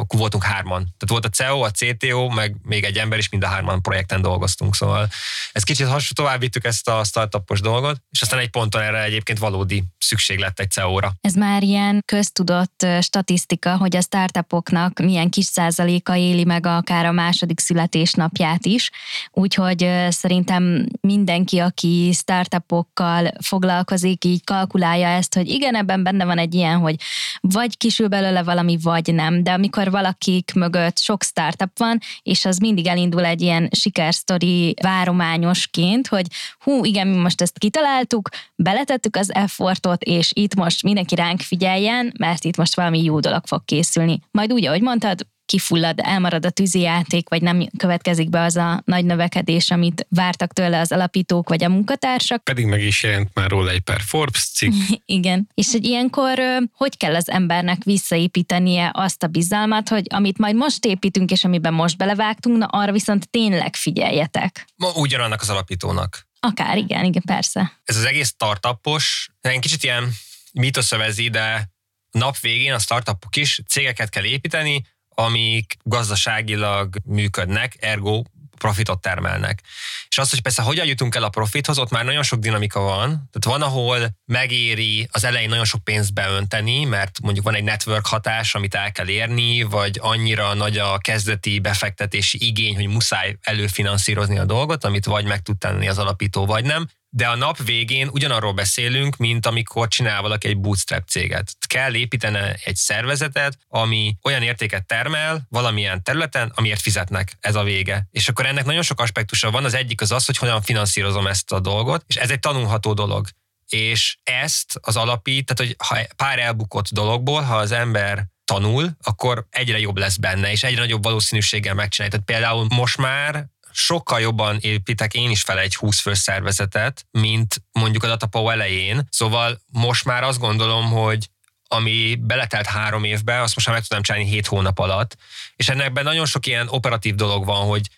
akkor voltunk hárman. Tehát volt a CEO, a CTO, meg még egy ember is, mind a hárman projekten dolgoztunk, szóval ez kicsit hasonló, tovább vittük ezt a startupos dolgot, és aztán egy ponton erre egyébként valódi szükség lett egy CEO-ra. Ez már ilyen köztudott statisztika, hogy a startupoknak milyen kis százaléka éli meg akár a második születésnapját is, úgyhogy szerintem mindenki, aki startupokkal foglalkozik, így kalkulálja ezt, hogy igen, ebben benne van egy ilyen, hogy vagy kisül belőle valami, vagy nem, de amikor akkor valakik mögött sok startup van, és az mindig elindul egy ilyen sikersztori várományosként, hogy hú, igen, mi most ezt kitaláltuk, beletettük az effortot, és itt most mindenki ránk figyeljen, mert itt most valami jó dolog fog készülni. Majd úgy, ahogy mondtad, kifullad, elmarad a tűzijáték, vagy nem következik be az a nagy növekedés, amit vártak tőle az alapítók vagy a munkatársak. Pedig meg is jelent már róla egy per Forbes cikk. Igen. És hogy ilyenkor hogy kell az embernek visszaépítenie azt a bizalmat, hogy amit majd most építünk, és amiben most belevágtunk, na arra viszont tényleg figyeljetek. Ma ugyanannak az alapítónak. Akár, igen, igen, persze. Ez az egész startupos, egy kicsit ilyen mitoszövezi, de nap végén a startupok is cégeket kell építeni, amik gazdaságilag működnek, ergo profitot termelnek. És az, hogy persze hogyan jutunk el a profithoz, ott már nagyon sok dinamika van. Tehát van, ahol megéri az elején nagyon sok pénzt beönteni, mert mondjuk van egy network hatás, amit el kell érni, vagy annyira nagy a kezdeti befektetési igény, hogy muszáj előfinanszírozni a dolgot, amit vagy meg tud tenni az alapító, vagy nem de a nap végén ugyanarról beszélünk, mint amikor csinál valaki egy bootstrap céget. Kell építeni egy szervezetet, ami olyan értéket termel valamilyen területen, amiért fizetnek. Ez a vége. És akkor ennek nagyon sok aspektusa van. Az egyik az az, hogy hogyan finanszírozom ezt a dolgot, és ez egy tanulható dolog. És ezt az alapít, tehát hogy ha pár elbukott dologból, ha az ember tanul, akkor egyre jobb lesz benne, és egyre nagyobb valószínűséggel megcsinálja. Tehát például most már sokkal jobban építek én is fel egy 20 fős szervezetet, mint mondjuk a Datapau elején. Szóval most már azt gondolom, hogy ami beletelt három évbe, azt most már meg tudtam csinálni hét hónap alatt. És ennek nagyon sok ilyen operatív dolog van, hogy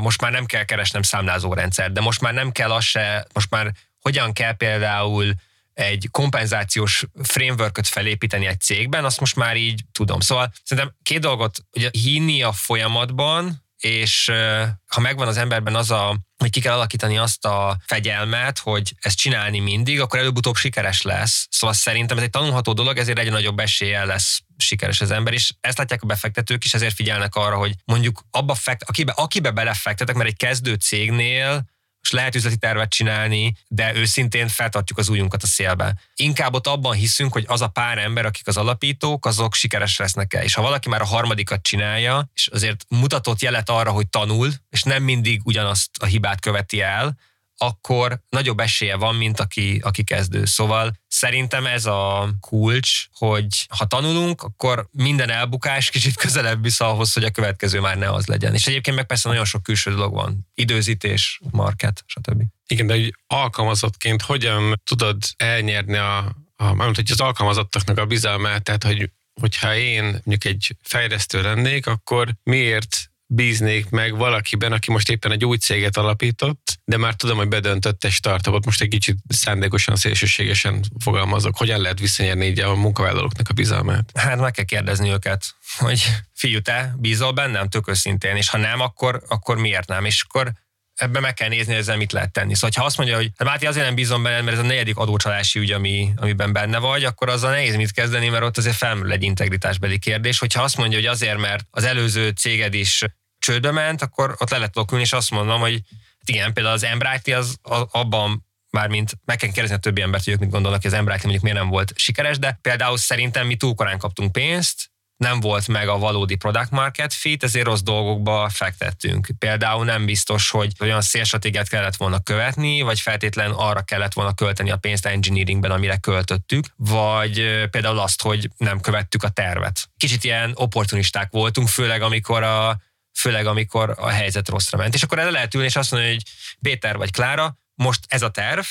most már nem kell keresnem számlázórendszer, de most már nem kell az se, most már hogyan kell például egy kompenzációs frameworköt felépíteni egy cégben, azt most már így tudom. Szóval szerintem két dolgot, ugye hinni a folyamatban, és ha megvan az emberben az a, hogy ki kell alakítani azt a fegyelmet, hogy ezt csinálni mindig, akkor előbb-utóbb sikeres lesz. Szóval szerintem ez egy tanulható dolog, ezért egyre nagyobb eséllyel lesz sikeres az ember, és ezt látják a befektetők is, ezért figyelnek arra, hogy mondjuk abba fekt, akibe, akibe belefektetek, mert egy kezdő cégnél és lehet üzleti tervet csinálni, de őszintén feltartjuk az újunkat a szélbe. Inkább ott abban hiszünk, hogy az a pár ember, akik az alapítók, azok sikeres lesznek el. És ha valaki már a harmadikat csinálja, és azért mutatott jelet arra, hogy tanul, és nem mindig ugyanazt a hibát követi el, akkor nagyobb esélye van, mint aki, aki kezdő. Szóval szerintem ez a kulcs, hogy ha tanulunk, akkor minden elbukás kicsit közelebb visz ahhoz, hogy a következő már ne az legyen. És egyébként meg persze nagyon sok külső dolog van. Időzítés, market, stb. Igen, de hogy alkalmazottként hogyan tudod elnyerni a, a hogy az alkalmazottaknak a bizalmát, tehát hogy hogyha én mondjuk egy fejlesztő lennék, akkor miért bíznék meg valakiben, aki most éppen egy új céget alapított, de már tudom, hogy bedöntött egy startupot, most egy kicsit szándékosan, szélsőségesen fogalmazok, hogyan lehet visszanyerni így a munkavállalóknak a bizalmát? Hát meg kell kérdezni őket, hogy fiú, te bízol bennem tök őszintén, és ha nem, akkor, akkor miért nem? És akkor ebben meg kell nézni, ezzel mit lehet tenni. Szóval, ha azt mondja, hogy hát Máté azért nem bízom benne, mert ez a negyedik adócsalási ügy, ami, amiben benne vagy, akkor azzal nehéz mit kezdeni, mert ott azért felmerül egy integritásbeli kérdés. Hogyha azt mondja, hogy azért, mert az előző céged is csődbe ment, akkor ott le lehet ülni, és azt mondom, hogy hát igen, például az Embrighty az abban mármint meg kell kérdezni a többi embert, hogy ők mit gondolnak, hogy az Embrighty mondjuk miért nem volt sikeres, de például szerintem mi túl korán kaptunk pénzt, nem volt meg a valódi product market fit, ezért rossz dolgokba fektettünk. Például nem biztos, hogy olyan szélstratégiát kellett volna követni, vagy feltétlen arra kellett volna költeni a pénzt engineeringben, amire költöttük, vagy például azt, hogy nem követtük a tervet. Kicsit ilyen opportunisták voltunk, főleg amikor a főleg amikor a helyzet rosszra ment. És akkor el lehet ülni, és azt mondani, hogy Péter vagy Klára, most ez a terv,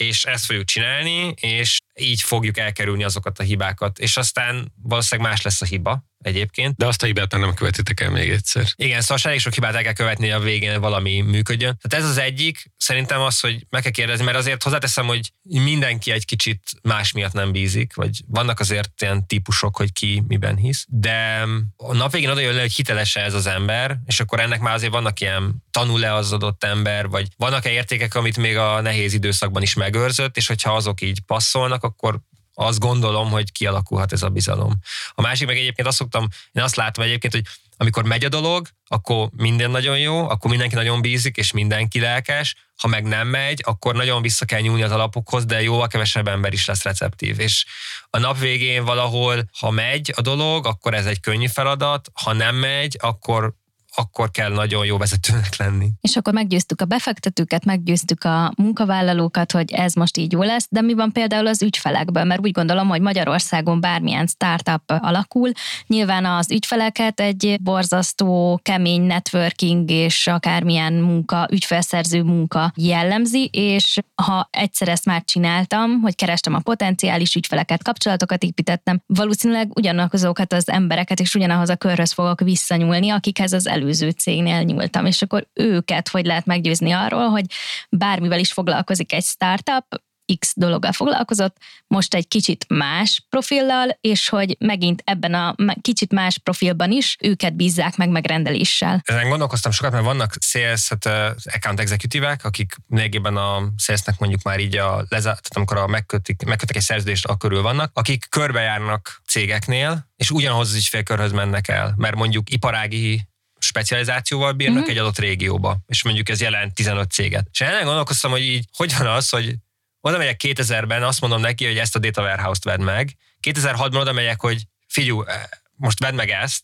és ezt fogjuk csinálni, és így fogjuk elkerülni azokat a hibákat. És aztán valószínűleg más lesz a hiba, egyébként. De azt a hibát nem követitek el még egyszer. Igen, szóval elég sok hibát el kell követni, a végén valami működjön. Tehát ez az egyik, szerintem az, hogy meg kell kérdezni, mert azért hozzáteszem, hogy mindenki egy kicsit más miatt nem bízik, vagy vannak azért ilyen típusok, hogy ki miben hisz, de a nap végén oda jön le, hogy hiteles ez az ember, és akkor ennek már azért vannak ilyen tanul-e az adott ember, vagy vannak-e értékek, amit még a nehéz időszakban is megőrzött, és hogyha azok így passzolnak, akkor azt gondolom, hogy kialakulhat ez a bizalom. A másik meg egyébként azt szoktam, én azt látom egyébként, hogy amikor megy a dolog, akkor minden nagyon jó, akkor mindenki nagyon bízik, és mindenki lelkes, ha meg nem megy, akkor nagyon vissza kell nyúlni az alapokhoz, de jóval kevesebb ember is lesz receptív. És a nap végén valahol, ha megy a dolog, akkor ez egy könnyű feladat, ha nem megy, akkor akkor kell nagyon jó vezetőnek lenni. És akkor meggyőztük a befektetőket, meggyőztük a munkavállalókat, hogy ez most így jó lesz, de mi van például az ügyfelekből? Mert úgy gondolom, hogy Magyarországon bármilyen startup alakul, nyilván az ügyfeleket egy borzasztó, kemény networking és akármilyen munka, ügyfelszerző munka jellemzi, és ha egyszer ezt már csináltam, hogy kerestem a potenciális ügyfeleket, kapcsolatokat építettem, valószínűleg ugyanazokat az embereket és ugyanahoz a körhöz fogok visszanyúlni, akikhez az előző cégnél nyúltam, és akkor őket hogy lehet meggyőzni arról, hogy bármivel is foglalkozik egy startup, X dologgal foglalkozott, most egy kicsit más profillal, és hogy megint ebben a kicsit más profilban is őket bízzák meg megrendeléssel. Ezen gondolkoztam sokat, mert vannak sales, hát, account executive akik lényegében a salesnek mondjuk már így a lezá, tehát amikor a megkötik, megkötik egy szerződést, körül vannak, akik körbejárnak cégeknél, és ugyanhoz az ügyfélkörhöz mennek el, mert mondjuk iparági specializációval bírnak mm-hmm. egy adott régióba, és mondjuk ez jelent 15 céget. És ellen gondolkoztam, hogy így hogy van az, hogy oda megyek 2000-ben, azt mondom neki, hogy ezt a data warehouse-t vedd meg, 2006-ban oda megyek, hogy figyú, eh, most vedd meg ezt,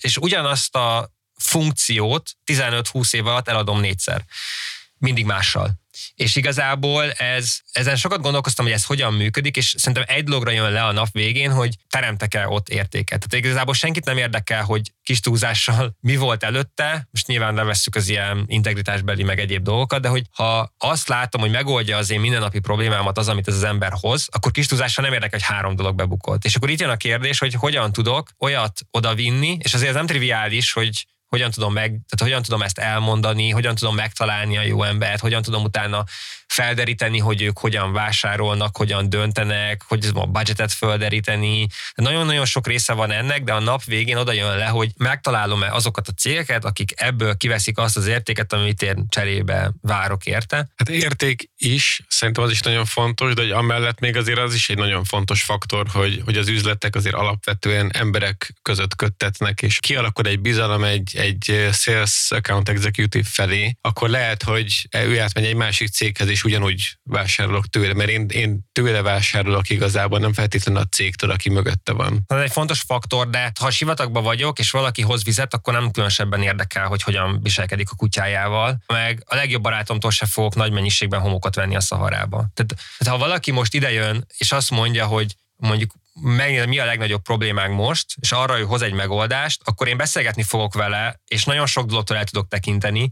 és ugyanazt a funkciót 15-20 év alatt eladom négyszer. Mindig mással. És igazából ez, ezen sokat gondolkoztam, hogy ez hogyan működik, és szerintem egy dologra jön le a nap végén, hogy teremtek-e ott értéket. Tehát igazából senkit nem érdekel, hogy kis túlzással mi volt előtte, most nyilván levesszük az ilyen integritásbeli meg egyéb dolgokat, de hogy ha azt látom, hogy megoldja az én mindennapi problémámat az, amit ez az ember hoz, akkor kis túlzással nem érdekel, hogy három dolog bebukolt. És akkor itt jön a kérdés, hogy hogyan tudok olyat odavinni, és azért ez nem triviális, hogy hogyan tudom meg, tehát hogyan tudom ezt elmondani, hogyan tudom megtalálni a jó embert, hogyan tudom utána felderíteni, hogy ők hogyan vásárolnak, hogyan döntenek, hogy a budgetet földeríteni. Nagyon-nagyon sok része van ennek, de a nap végén oda jön le, hogy megtalálom-e azokat a cégeket, akik ebből kiveszik azt az értéket, amit én cserébe várok érte. Hát érték is, szerintem az is nagyon fontos, de hogy amellett még azért az is egy nagyon fontos faktor, hogy, hogy az üzletek azért alapvetően emberek között köttetnek, és kialakul egy bizalom egy, egy sales account executive felé, akkor lehet, hogy ő átmegy egy másik céghez, és ugyanúgy vásárolok tőle, mert én, én tőle vásárolok igazából, nem feltétlenül a cégtől, aki mögötte van. Ez egy fontos faktor, de ha sivatagban vagyok, és valaki hoz vizet, akkor nem különösebben érdekel, hogy hogyan viselkedik a kutyájával, meg a legjobb barátomtól se fogok nagy mennyiségben homokot venni a szaharába. Tehát, tehát ha valaki most idejön, és azt mondja, hogy mondjuk mi a legnagyobb problémánk most, és arra, hogy hoz egy megoldást, akkor én beszélgetni fogok vele, és nagyon sok dologtól el tudok tekinteni,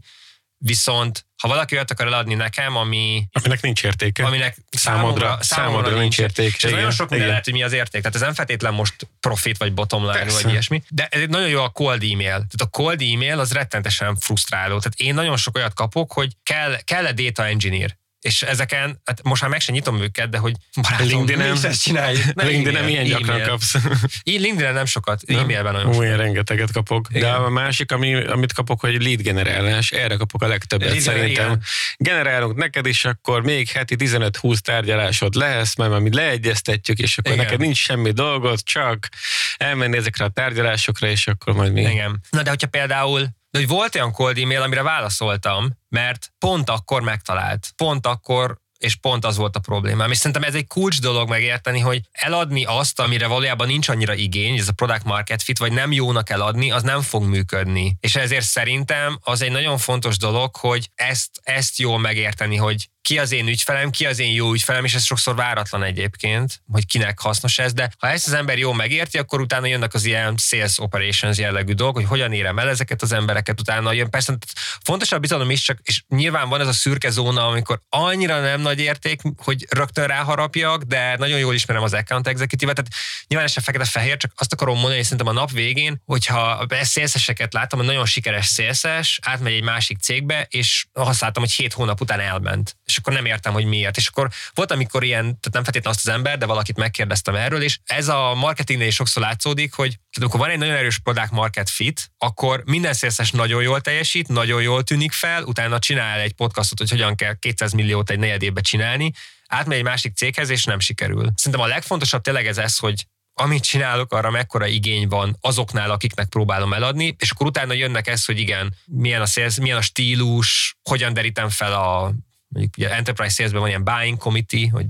viszont ha valaki olyat akar eladni nekem, ami... Aminek nincs értéke. Aminek számodra, számodra, számodra nincs, nincs értéke. És ez nagyon sok minden lehet, hogy mi az érték. Tehát ez nem feltétlen most profit vagy bottom line Persze. vagy ilyesmi. De ez nagyon jó a cold email. Tehát a cold email az rettentesen frusztráló. Tehát én nagyon sok olyat kapok, hogy kell, kell-e data engineer és ezeken, hát most már meg sem nyitom őket, de hogy barátom, LinkedIn nem, ezt csinálj. LinkedIn nem ilyen gyakran kapsz. Így LinkedIn nem sokat, e-mailben nagyon sokat. Olyan rengeteget kapok. Igen. De a másik, ami, amit kapok, hogy lead generálás, erre kapok a legtöbbet lead szerintem. Igen. Generálunk neked is, akkor még heti 15-20 tárgyalásod lesz, mert amit leegyeztetjük, és akkor igen. neked nincs semmi dolgod, csak elmenni ezekre a tárgyalásokra, és akkor majd mi. Igen. Na de hogyha például de hogy volt olyan cold e-mail, amire válaszoltam, mert pont akkor megtalált. Pont akkor és pont az volt a problémám. És szerintem ez egy kulcs dolog megérteni, hogy eladni azt, amire valójában nincs annyira igény, ez a product market fit, vagy nem jónak eladni, az nem fog működni. És ezért szerintem az egy nagyon fontos dolog, hogy ezt, ezt jól megérteni, hogy ki az én ügyfelem, ki az én jó ügyfelem, és ez sokszor váratlan egyébként, hogy kinek hasznos ez, de ha ezt az ember jól megérti, akkor utána jönnek az ilyen sales operations jellegű dolgok, hogy hogyan érem el ezeket az embereket, utána jön. Persze fontos a bizalom is, csak, és nyilván van ez a szürke zóna, amikor annyira nem nagy érték, hogy rögtön ráharapjak, de nagyon jól ismerem az account executive tehát nyilván se fekete-fehér, csak azt akarom mondani, hogy szerintem a nap végén, hogyha szélszeseket látom, hogy nagyon sikeres szélszes, átmegy egy másik cégbe, és azt látom, hogy hét hónap után elment. És akkor nem értem, hogy miért. És akkor volt, amikor ilyen, tehát nem feltétlenül azt az ember, de valakit megkérdeztem erről, és ez a marketingnél is sokszor látszódik, hogy tehát amikor van egy nagyon erős product market fit, akkor minden szélszes nagyon jól teljesít, nagyon jól tűnik fel, utána csinál egy podcastot, hogy hogyan kell 200 milliót egy negyedébe csinálni, átmegy egy másik céghez, és nem sikerül. Szerintem a legfontosabb tényleg ez, ez hogy amit csinálok, arra mekkora igény van azoknál, akiknek próbálom eladni, és akkor utána jönnek ez, hogy igen, milyen a sales, milyen a stílus, hogyan derítem fel a mondjuk ugye Enterprise Salesben van ilyen buying committee, hogy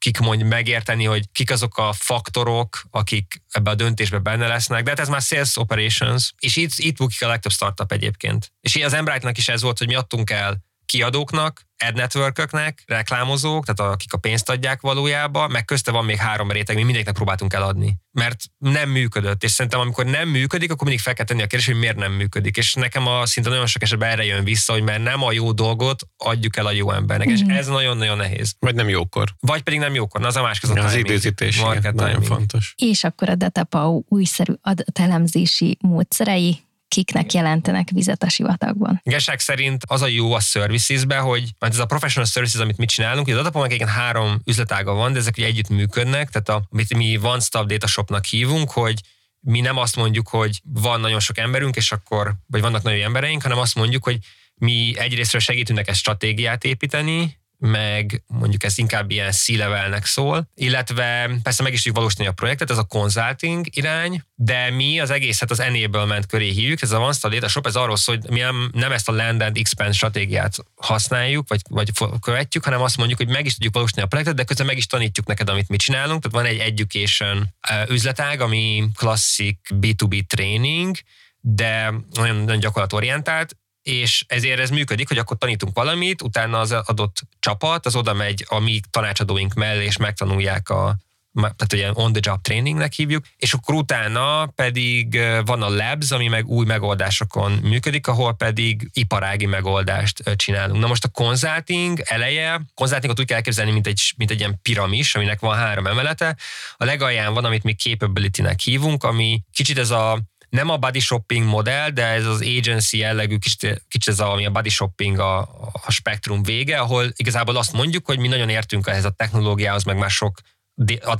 kik mondj megérteni, hogy kik azok a faktorok, akik ebbe a döntésbe benne lesznek, de hát ez már sales operations, és itt, itt bukik a legtöbb startup egyébként. És az Embrightnak is ez volt, hogy mi adtunk el kiadóknak, ad networköknek, reklámozók, tehát akik a pénzt adják valójában, meg közte van még három réteg, mi mindegyiknek próbáltunk eladni. Mert nem működött, és szerintem amikor nem működik, akkor mindig fel kell tenni a kérdést, hogy miért nem működik. És nekem a szinte nagyon sok esetben erre jön vissza, hogy mert nem a jó dolgot adjuk el a jó embernek, mm-hmm. és mhm. ez nagyon-nagyon nehéz. Vagy nem jókor. Vagy pedig nem jókor, na az a másik az a Az időzítés, nagyon timing. fontos. És akkor a Datapau újszerű adatelemzési módszerei, kiknek jelentenek vizet a sivatagban. Igazság szerint az a jó a servicesbe, hogy ez a professional services, amit mi csinálunk, az adapomak három üzletága van, de ezek ugye együtt működnek, tehát a, amit mi One Stop Data Shopnak hívunk, hogy mi nem azt mondjuk, hogy van nagyon sok emberünk, és akkor, vagy vannak nagyon embereink, hanem azt mondjuk, hogy mi egyrésztről segítünk neked stratégiát építeni, meg mondjuk ez inkább ilyen C-levelnek szól, illetve persze meg is tudjuk valósítani a projektet, ez a consulting irány, de mi az egészet az enablement köré hívjuk, ez a One Star Data Shop, ez arról szól, hogy mi nem, nem ezt a land and expand stratégiát használjuk, vagy, vagy követjük, hanem azt mondjuk, hogy meg is tudjuk valósítani a projektet, de közben meg is tanítjuk neked, amit mi csinálunk. Tehát van egy education üzletág, ami klasszik B2B training, de nagyon, nagyon gyakorlatorientált, és ezért ez működik, hogy akkor tanítunk valamit, utána az adott csapat, az oda megy a mi tanácsadóink mellé, és megtanulják a, tehát ugye on the job trainingnek hívjuk, és akkor utána pedig van a labs, ami meg új megoldásokon működik, ahol pedig iparági megoldást csinálunk. Na most a consulting eleje, consultingot úgy kell elképzelni, mint egy, mint egy ilyen piramis, aminek van három emelete. A legalján van, amit mi capability-nek hívunk, ami kicsit ez a nem a body shopping modell, de ez az agency jellegű, kicsit, kicsit ez a, ami a body shopping a, a spektrum vége, ahol igazából azt mondjuk, hogy mi nagyon értünk ehhez a technológiához, meg már sok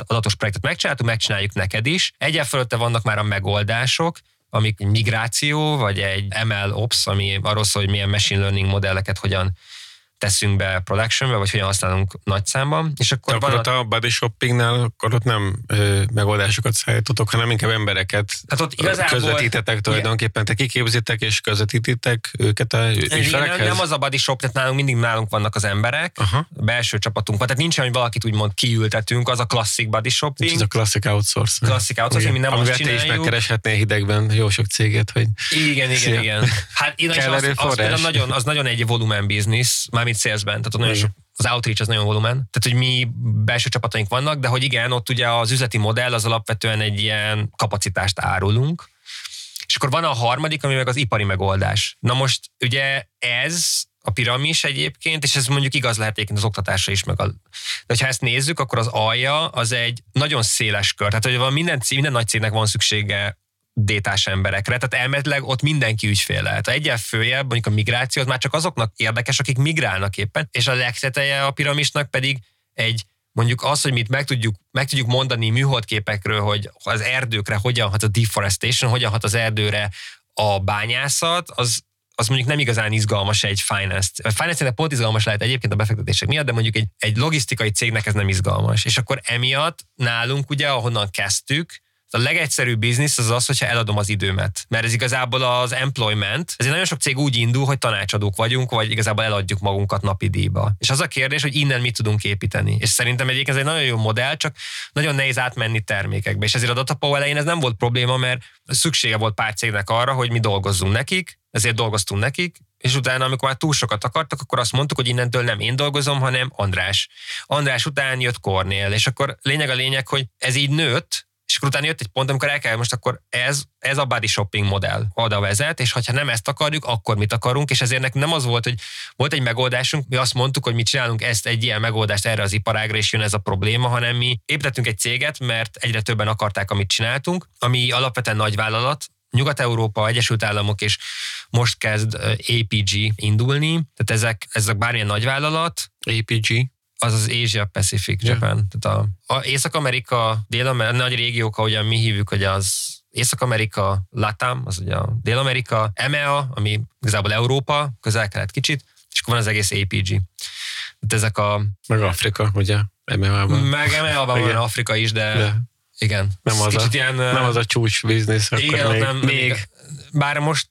adatos projektet megcsináltuk, megcsináljuk neked is. Egyen fölötte vannak már a megoldások, amik migráció, vagy egy ML Ops, ami arról szól, hogy milyen machine learning modelleket hogyan teszünk be productionbe, vagy hogyan használunk nagy számban. És akkor, akkor ott a body shoppingnál, akkor ott nem ö, megoldásokat szállítotok, hanem inkább embereket hát ott igazából, közvetítetek tulajdonképpen, te kiképzitek és közvetítitek őket a ügyfelekhez? Nem, az a body shop, tehát nálunk mindig nálunk vannak az emberek, Aha. belső csapatunk van, tehát nincs hogy valakit úgymond kiültetünk, az a klasszik body shopping. Ez a klasszik outsourcing. Klasszik outsourcing, mi nem azt csináljuk. is megkereshetnél hidegben jó sok céget, hogy... Igen, igen, igen. Hát én az, az, az, nagyon, az nagyon egy volumen biznisz, mármint salesben, tehát nagyon sok az outreach az nagyon volumen, tehát hogy mi belső csapataink vannak, de hogy igen, ott ugye az üzleti modell az alapvetően egy ilyen kapacitást árulunk, és akkor van a harmadik, ami meg az ipari megoldás. Na most ugye ez a piramis egyébként, és ez mondjuk igaz lehet egyébként az oktatásra is, meg a, de ha ezt nézzük, akkor az alja az egy nagyon széles kör. Tehát, hogy van minden, minden nagy cégnek van szüksége détás emberekre, tehát elméletileg ott mindenki ügyfél lehet. Ha egyel följebb, mondjuk a migráció, az már csak azoknak érdekes, akik migrálnak éppen, és a legteteje a piramisnak pedig egy mondjuk az, hogy mit meg tudjuk, meg tudjuk mondani műholdképekről, hogy az erdőkre hogyan hat a deforestation, hogyan hat az erdőre a bányászat, az, az mondjuk nem igazán izgalmas egy finance. A finance pont izgalmas lehet egyébként a befektetések miatt, de mondjuk egy, egy logisztikai cégnek ez nem izgalmas. És akkor emiatt nálunk ugye, ahonnan kezdtük, a legegyszerűbb biznisz az az, hogyha eladom az időmet. Mert ez igazából az employment. Ezért nagyon sok cég úgy indul, hogy tanácsadók vagyunk, vagy igazából eladjuk magunkat napi díjba. És az a kérdés, hogy innen mit tudunk építeni. És szerintem egyébként ez egy nagyon jó modell, csak nagyon nehéz átmenni termékekbe. És ezért a Datapau elején ez nem volt probléma, mert szüksége volt pár cégnek arra, hogy mi dolgozzunk nekik, ezért dolgoztunk nekik, és utána, amikor már túl sokat akartak, akkor azt mondtuk, hogy innentől nem én dolgozom, hanem András. András után jött Kornél, és akkor lényeg a lényeg, hogy ez így nőtt, és akkor utána jött egy pont, amikor el kell, most akkor ez, ez a body shopping modell oda vezet, és ha nem ezt akarjuk, akkor mit akarunk, és ezért nem az volt, hogy volt egy megoldásunk, mi azt mondtuk, hogy mi csinálunk ezt egy ilyen megoldást erre az iparágra, és jön ez a probléma, hanem mi építettünk egy céget, mert egyre többen akarták, amit csináltunk, ami alapvetően nagy vállalat, Nyugat-Európa, Egyesült Államok, és most kezd APG indulni, tehát ezek, ezek bármilyen nagyvállalat. APG? Az az Asia Pacific Japan. Yeah. Tehát a, a Észak-Amerika, Dél-Amerika, nagy régiók, ahogyan mi hívjuk, hogy az Észak-Amerika, Latam, az ugye a Dél-Amerika, EMEA, ami igazából Európa, közel-kelet kicsit, és akkor van az egész APG. Tehát ezek a... Meg Afrika, ugye? EMEA-ban. Meg EMEA-ban van Afrika is, de... Yeah Igen. Nem az, a, ilyen, nem az a csúcs biznisz, akkor igen, még, nem, még. Bár most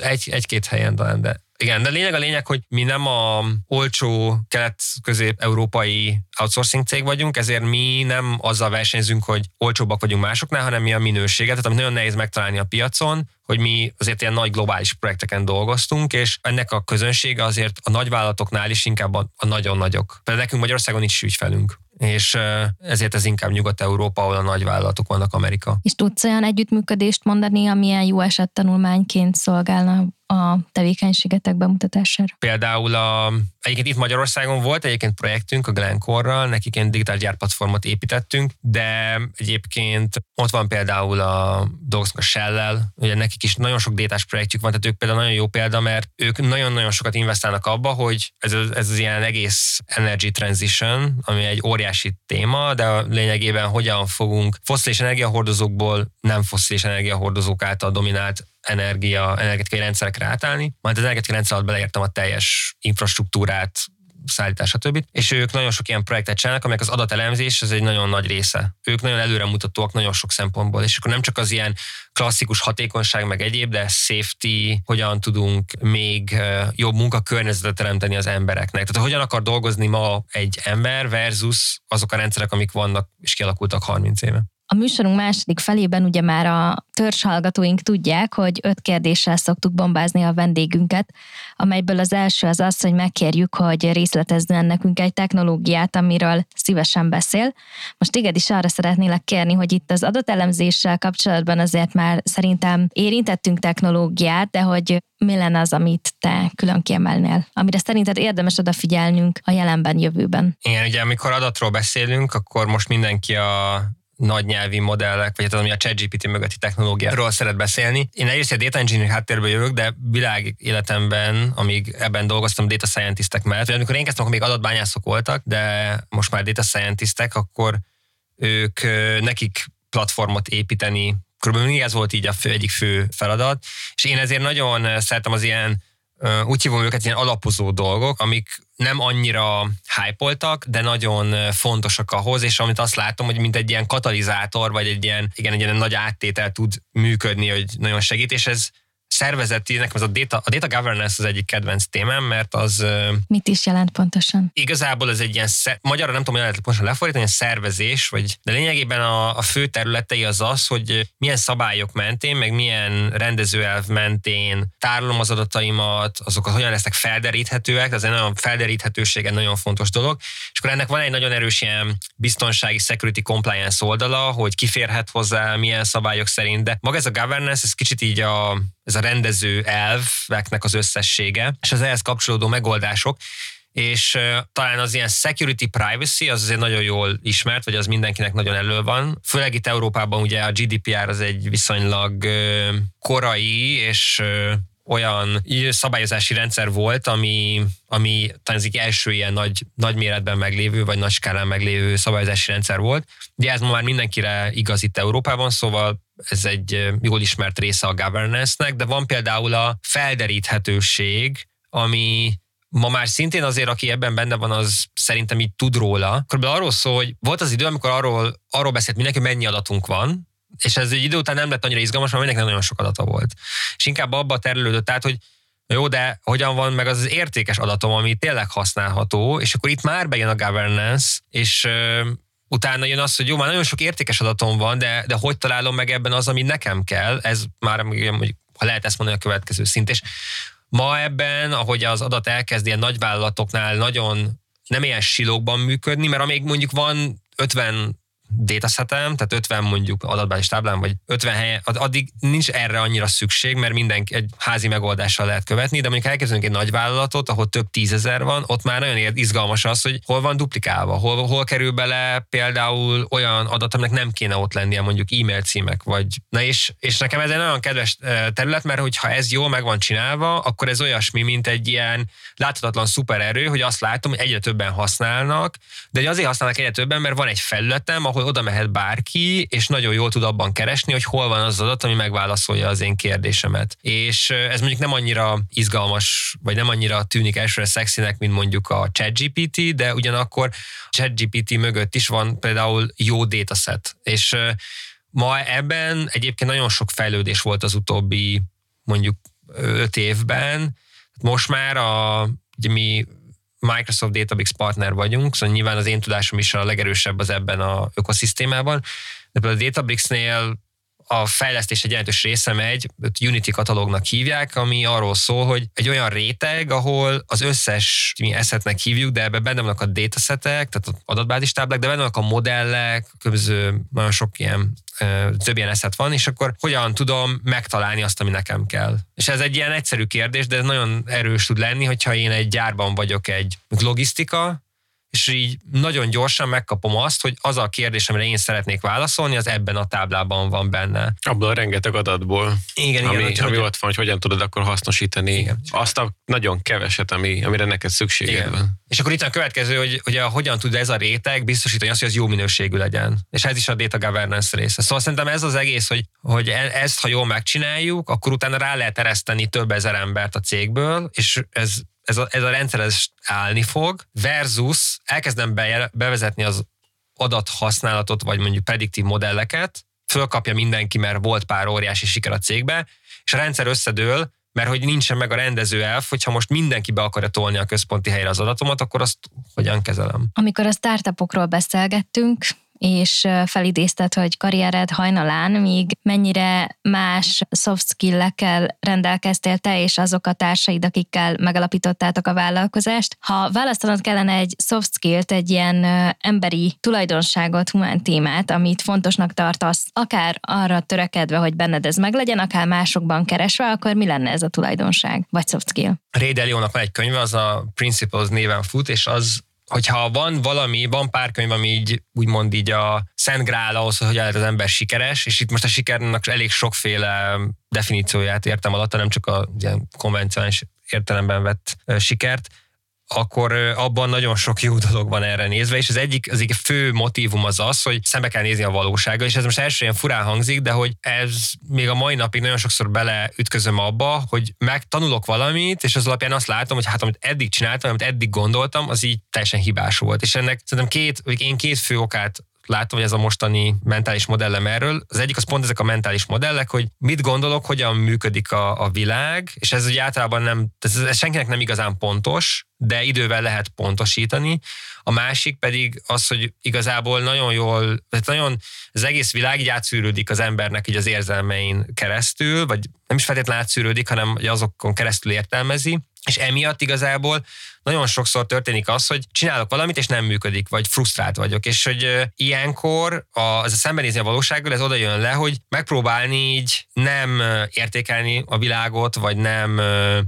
egy, egy-két helyen talán, de igen, de lényeg a lényeg, hogy mi nem a olcsó kelet-közép-európai outsourcing cég vagyunk, ezért mi nem azzal versenyzünk, hogy olcsóbbak vagyunk másoknál, hanem mi a minőséget, tehát amit nagyon nehéz megtalálni a piacon, hogy mi azért ilyen nagy globális projekteken dolgoztunk, és ennek a közönsége azért a nagyvállalatoknál is inkább a, a nagyon nagyok. Például nekünk Magyarországon nincs ügyfelünk és ezért ez inkább Nyugat-Európa, ahol a nagyvállalatok vannak Amerika. És tudsz olyan együttműködést mondani, amilyen jó eset tanulmányként szolgálna a tevékenységetek bemutatására? Például a, egyébként itt Magyarországon volt egyébként projektünk a Glencore-ral, nekik egy digitál gyárplatformot építettünk, de egyébként ott van például a dolgozunk a Shell-lel, ugye nekik is nagyon sok détás projektjük van, tehát ők például nagyon jó példa, mert ők nagyon-nagyon sokat investálnak abba, hogy ez, ez az ilyen egész energy transition, ami egy óriási téma, de a lényegében hogyan fogunk foszilis energiahordozókból nem foszilis energiahordozók által dominált energia, energetikai rendszerekre átállni. Majd az energetikai rendszer alatt beleértem a teljes infrastruktúrát, szállítás, stb. És ők nagyon sok ilyen projektet csinálnak, amelyek az adatelemzés, ez egy nagyon nagy része. Ők nagyon előremutatóak nagyon sok szempontból, és akkor nem csak az ilyen klasszikus hatékonyság, meg egyéb, de safety, hogyan tudunk még jobb munkakörnyezetet teremteni az embereknek. Tehát hogyan akar dolgozni ma egy ember versus azok a rendszerek, amik vannak és kialakultak 30 éve. A műsorunk második felében ugye már a hallgatóink tudják, hogy öt kérdéssel szoktuk bombázni a vendégünket, amelyből az első az az, hogy megkérjük, hogy részletezzen nekünk egy technológiát, amiről szívesen beszél. Most téged is arra szeretnélek kérni, hogy itt az adatelemzéssel kapcsolatban azért már szerintem érintettünk technológiát, de hogy mi lenne az, amit te külön kiemelnél, amire szerinted érdemes odafigyelnünk a jelenben, jövőben? Igen, ugye amikor adatról beszélünk, akkor most mindenki a nagy nyelvi modellek, vagy hát az, ami a ChatGPT mögötti technológiáról szeret beszélni. Én egyrészt a data engineering háttérből jövök, de világ életemben, amíg ebben dolgoztam data scientistek mellett, vagy amikor én kezdtem, akkor még adatbányászok voltak, de most már data scientistek, akkor ők, nekik platformot építeni, körülbelül ez volt így a fő, egyik fő feladat, és én ezért nagyon szeretem az ilyen úgy hívom őket ilyen alapozó dolgok, amik nem annyira hype de nagyon fontosak ahhoz, és amit azt látom, hogy mint egy ilyen katalizátor, vagy egy ilyen, igen, egy ilyen nagy áttétel tud működni, hogy nagyon segít, és ez szervezeti, nekem ez a data, a data governance az egyik kedvenc témám, mert az... Mit is jelent pontosan? Igazából ez egy ilyen, magyarra nem tudom, hogy lehet pontosan lefordítani, szervezés, vagy, de lényegében a, a fő területei az az, hogy milyen szabályok mentén, meg milyen rendezőelv mentén tárolom az adataimat, azokat hogyan lesznek felderíthetőek, ez egy nagyon felderíthetőség egy nagyon fontos dolog, és akkor ennek van egy nagyon erős ilyen biztonsági security compliance oldala, hogy kiférhet hozzá, milyen szabályok szerint, de maga ez a governance, ez kicsit így a ez a rendező elveknek az összessége, és az ehhez kapcsolódó megoldások, és talán az ilyen security privacy az azért nagyon jól ismert, vagy az mindenkinek nagyon elő van. Főleg itt Európában ugye a GDPR az egy viszonylag korai és olyan szabályozási rendszer volt, ami, ami talán az első ilyen nagy, nagy méretben meglévő, vagy nagy skálán meglévő szabályozási rendszer volt. Ugye ez ma már mindenkire igaz itt Európában, szóval ez egy jól ismert része a governance-nek, de van például a felderíthetőség, ami ma már szintén azért, aki ebben benne van, az szerintem így tud róla. Körülbelül arról szól, hogy volt az idő, amikor arról, arról beszélt mindenki, hogy mennyi adatunk van, és ez egy idő után nem lett annyira izgalmas, mert mindenkinek nagyon sok adata volt. És inkább abba terülődött át, hogy jó, de hogyan van meg az, az értékes adatom, ami tényleg használható, és akkor itt már bejön a governance, és utána jön az, hogy jó, már nagyon sok értékes adatom van, de, de hogy találom meg ebben az, ami nekem kell, ez már, mondjuk, ha lehet ezt mondani, a következő szint. És ma ebben, ahogy az adat elkezd ilyen nagyvállalatoknál nagyon nem ilyen silókban működni, mert amíg mondjuk van 50 datasetem, tehát 50 mondjuk adatbázis táblán, vagy 50 helyen, addig nincs erre annyira szükség, mert mindenki egy házi megoldással lehet követni, de mondjuk elkezdünk egy nagy vállalatot, ahol több tízezer van, ott már nagyon izgalmas az, hogy hol van duplikálva, hol, hol kerül bele például olyan adat, aminek nem kéne ott lennie, mondjuk e-mail címek, vagy na és, és nekem ez egy nagyon kedves terület, mert hogyha ez jól meg van csinálva, akkor ez olyasmi, mint egy ilyen láthatatlan szupererő, hogy azt látom, hogy egyre többen használnak, de azért használnak egyre többen, mert van egy felületem, ahol ahol oda mehet bárki, és nagyon jól tud abban keresni, hogy hol van az adat, ami megválaszolja az én kérdésemet. És ez mondjuk nem annyira izgalmas, vagy nem annyira tűnik elsőre szexinek, mint mondjuk a ChatGPT, de ugyanakkor ChatGPT mögött is van például jó dataset. És ma ebben egyébként nagyon sok fejlődés volt az utóbbi mondjuk öt évben. Most már a, ugye mi Microsoft Databricks partner vagyunk, szóval nyilván az én tudásom is a legerősebb az ebben a ökoszisztémában, de például a Databricks-nél a fejlesztés egy jelentős része megy, Unity katalógnak hívják, ami arról szól, hogy egy olyan réteg, ahol az összes, mi eszetnek hívjuk, de ebben benne vannak a datasetek, tehát adatbázis táblák, de benne vannak a modellek, különböző nagyon sok ilyen több ilyen eszet van, és akkor hogyan tudom megtalálni azt, ami nekem kell. És ez egy ilyen egyszerű kérdés, de ez nagyon erős tud lenni, hogyha én egy gyárban vagyok egy logisztika, és így nagyon gyorsan megkapom azt, hogy az a kérdés, amire én szeretnék válaszolni, az ebben a táblában van benne. Abból a rengeteg adatból, igen, ami, igen, ami ott van, hogy hogyan tudod akkor hasznosítani igen. azt a nagyon keveset, ami, amire neked szükséged igen. van. És akkor itt a következő, hogy, hogy a, hogyan tud ez a réteg biztosítani azt, hogy az jó minőségű legyen. És ez is a data governance része. Szóval szerintem ez az egész, hogy, hogy e, ezt, ha jól megcsináljuk, akkor utána rá lehet ereszteni több ezer embert a cégből, és ez ez a, ez a rendszer ez állni fog, versus elkezdem be, bevezetni az adathasználatot, vagy mondjuk prediktív modelleket, fölkapja mindenki, mert volt pár óriási siker a cégbe, és a rendszer összedől, mert hogy nincsen meg a rendező elf, hogyha most mindenki be akarja tolni a központi helyre az adatomat, akkor azt hogyan kezelem? Amikor a startupokról beszélgettünk, és felidézted, hogy karriered hajnalán, míg mennyire más soft skill-ekkel rendelkeztél te és azok a társaid, akikkel megalapítottátok a vállalkozást. Ha választanod kellene egy soft skill-t, egy ilyen emberi tulajdonságot, humán témát, amit fontosnak tartasz, akár arra törekedve, hogy benned ez meglegyen, akár másokban keresve, akkor mi lenne ez a tulajdonság, vagy soft skill? Ray Dalio-nak van egy könyve, az a Principles néven fut, és az hogyha van valami, van pár könyv, ami így úgymond így a szent grál ahhoz, hogy lehet az ember sikeres, és itt most a sikernek elég sokféle definícióját értem alatt, nem csak a ilyen konvencionális értelemben vett sikert, akkor abban nagyon sok jó dolog van erre nézve, és az egyik, az egyik fő motivum az az, hogy szembe kell nézni a valósággal, és ez most első ilyen furán hangzik, de hogy ez még a mai napig nagyon sokszor beleütközöm abba, hogy megtanulok valamit, és az alapján azt látom, hogy hát amit eddig csináltam, amit eddig gondoltam, az így teljesen hibás volt. És ennek szerintem két, vagy én két fő okát látom, hogy ez a mostani mentális modellem erről. Az egyik az pont ezek a mentális modellek, hogy mit gondolok, hogyan működik a, a világ, és ez ugye általában nem, ez, ez senkinek nem igazán pontos, de idővel lehet pontosítani. A másik pedig az, hogy igazából nagyon jól, tehát nagyon az egész világ így átszűrődik az embernek így az érzelmein keresztül, vagy nem is feltétlenül átszűrődik, hanem azokon keresztül értelmezi, és emiatt igazából nagyon sokszor történik az, hogy csinálok valamit, és nem működik, vagy frusztrált vagyok, és hogy ilyenkor a, az a szembenézni a valósággal, ez oda jön le, hogy megpróbálni így nem értékelni a világot, vagy nem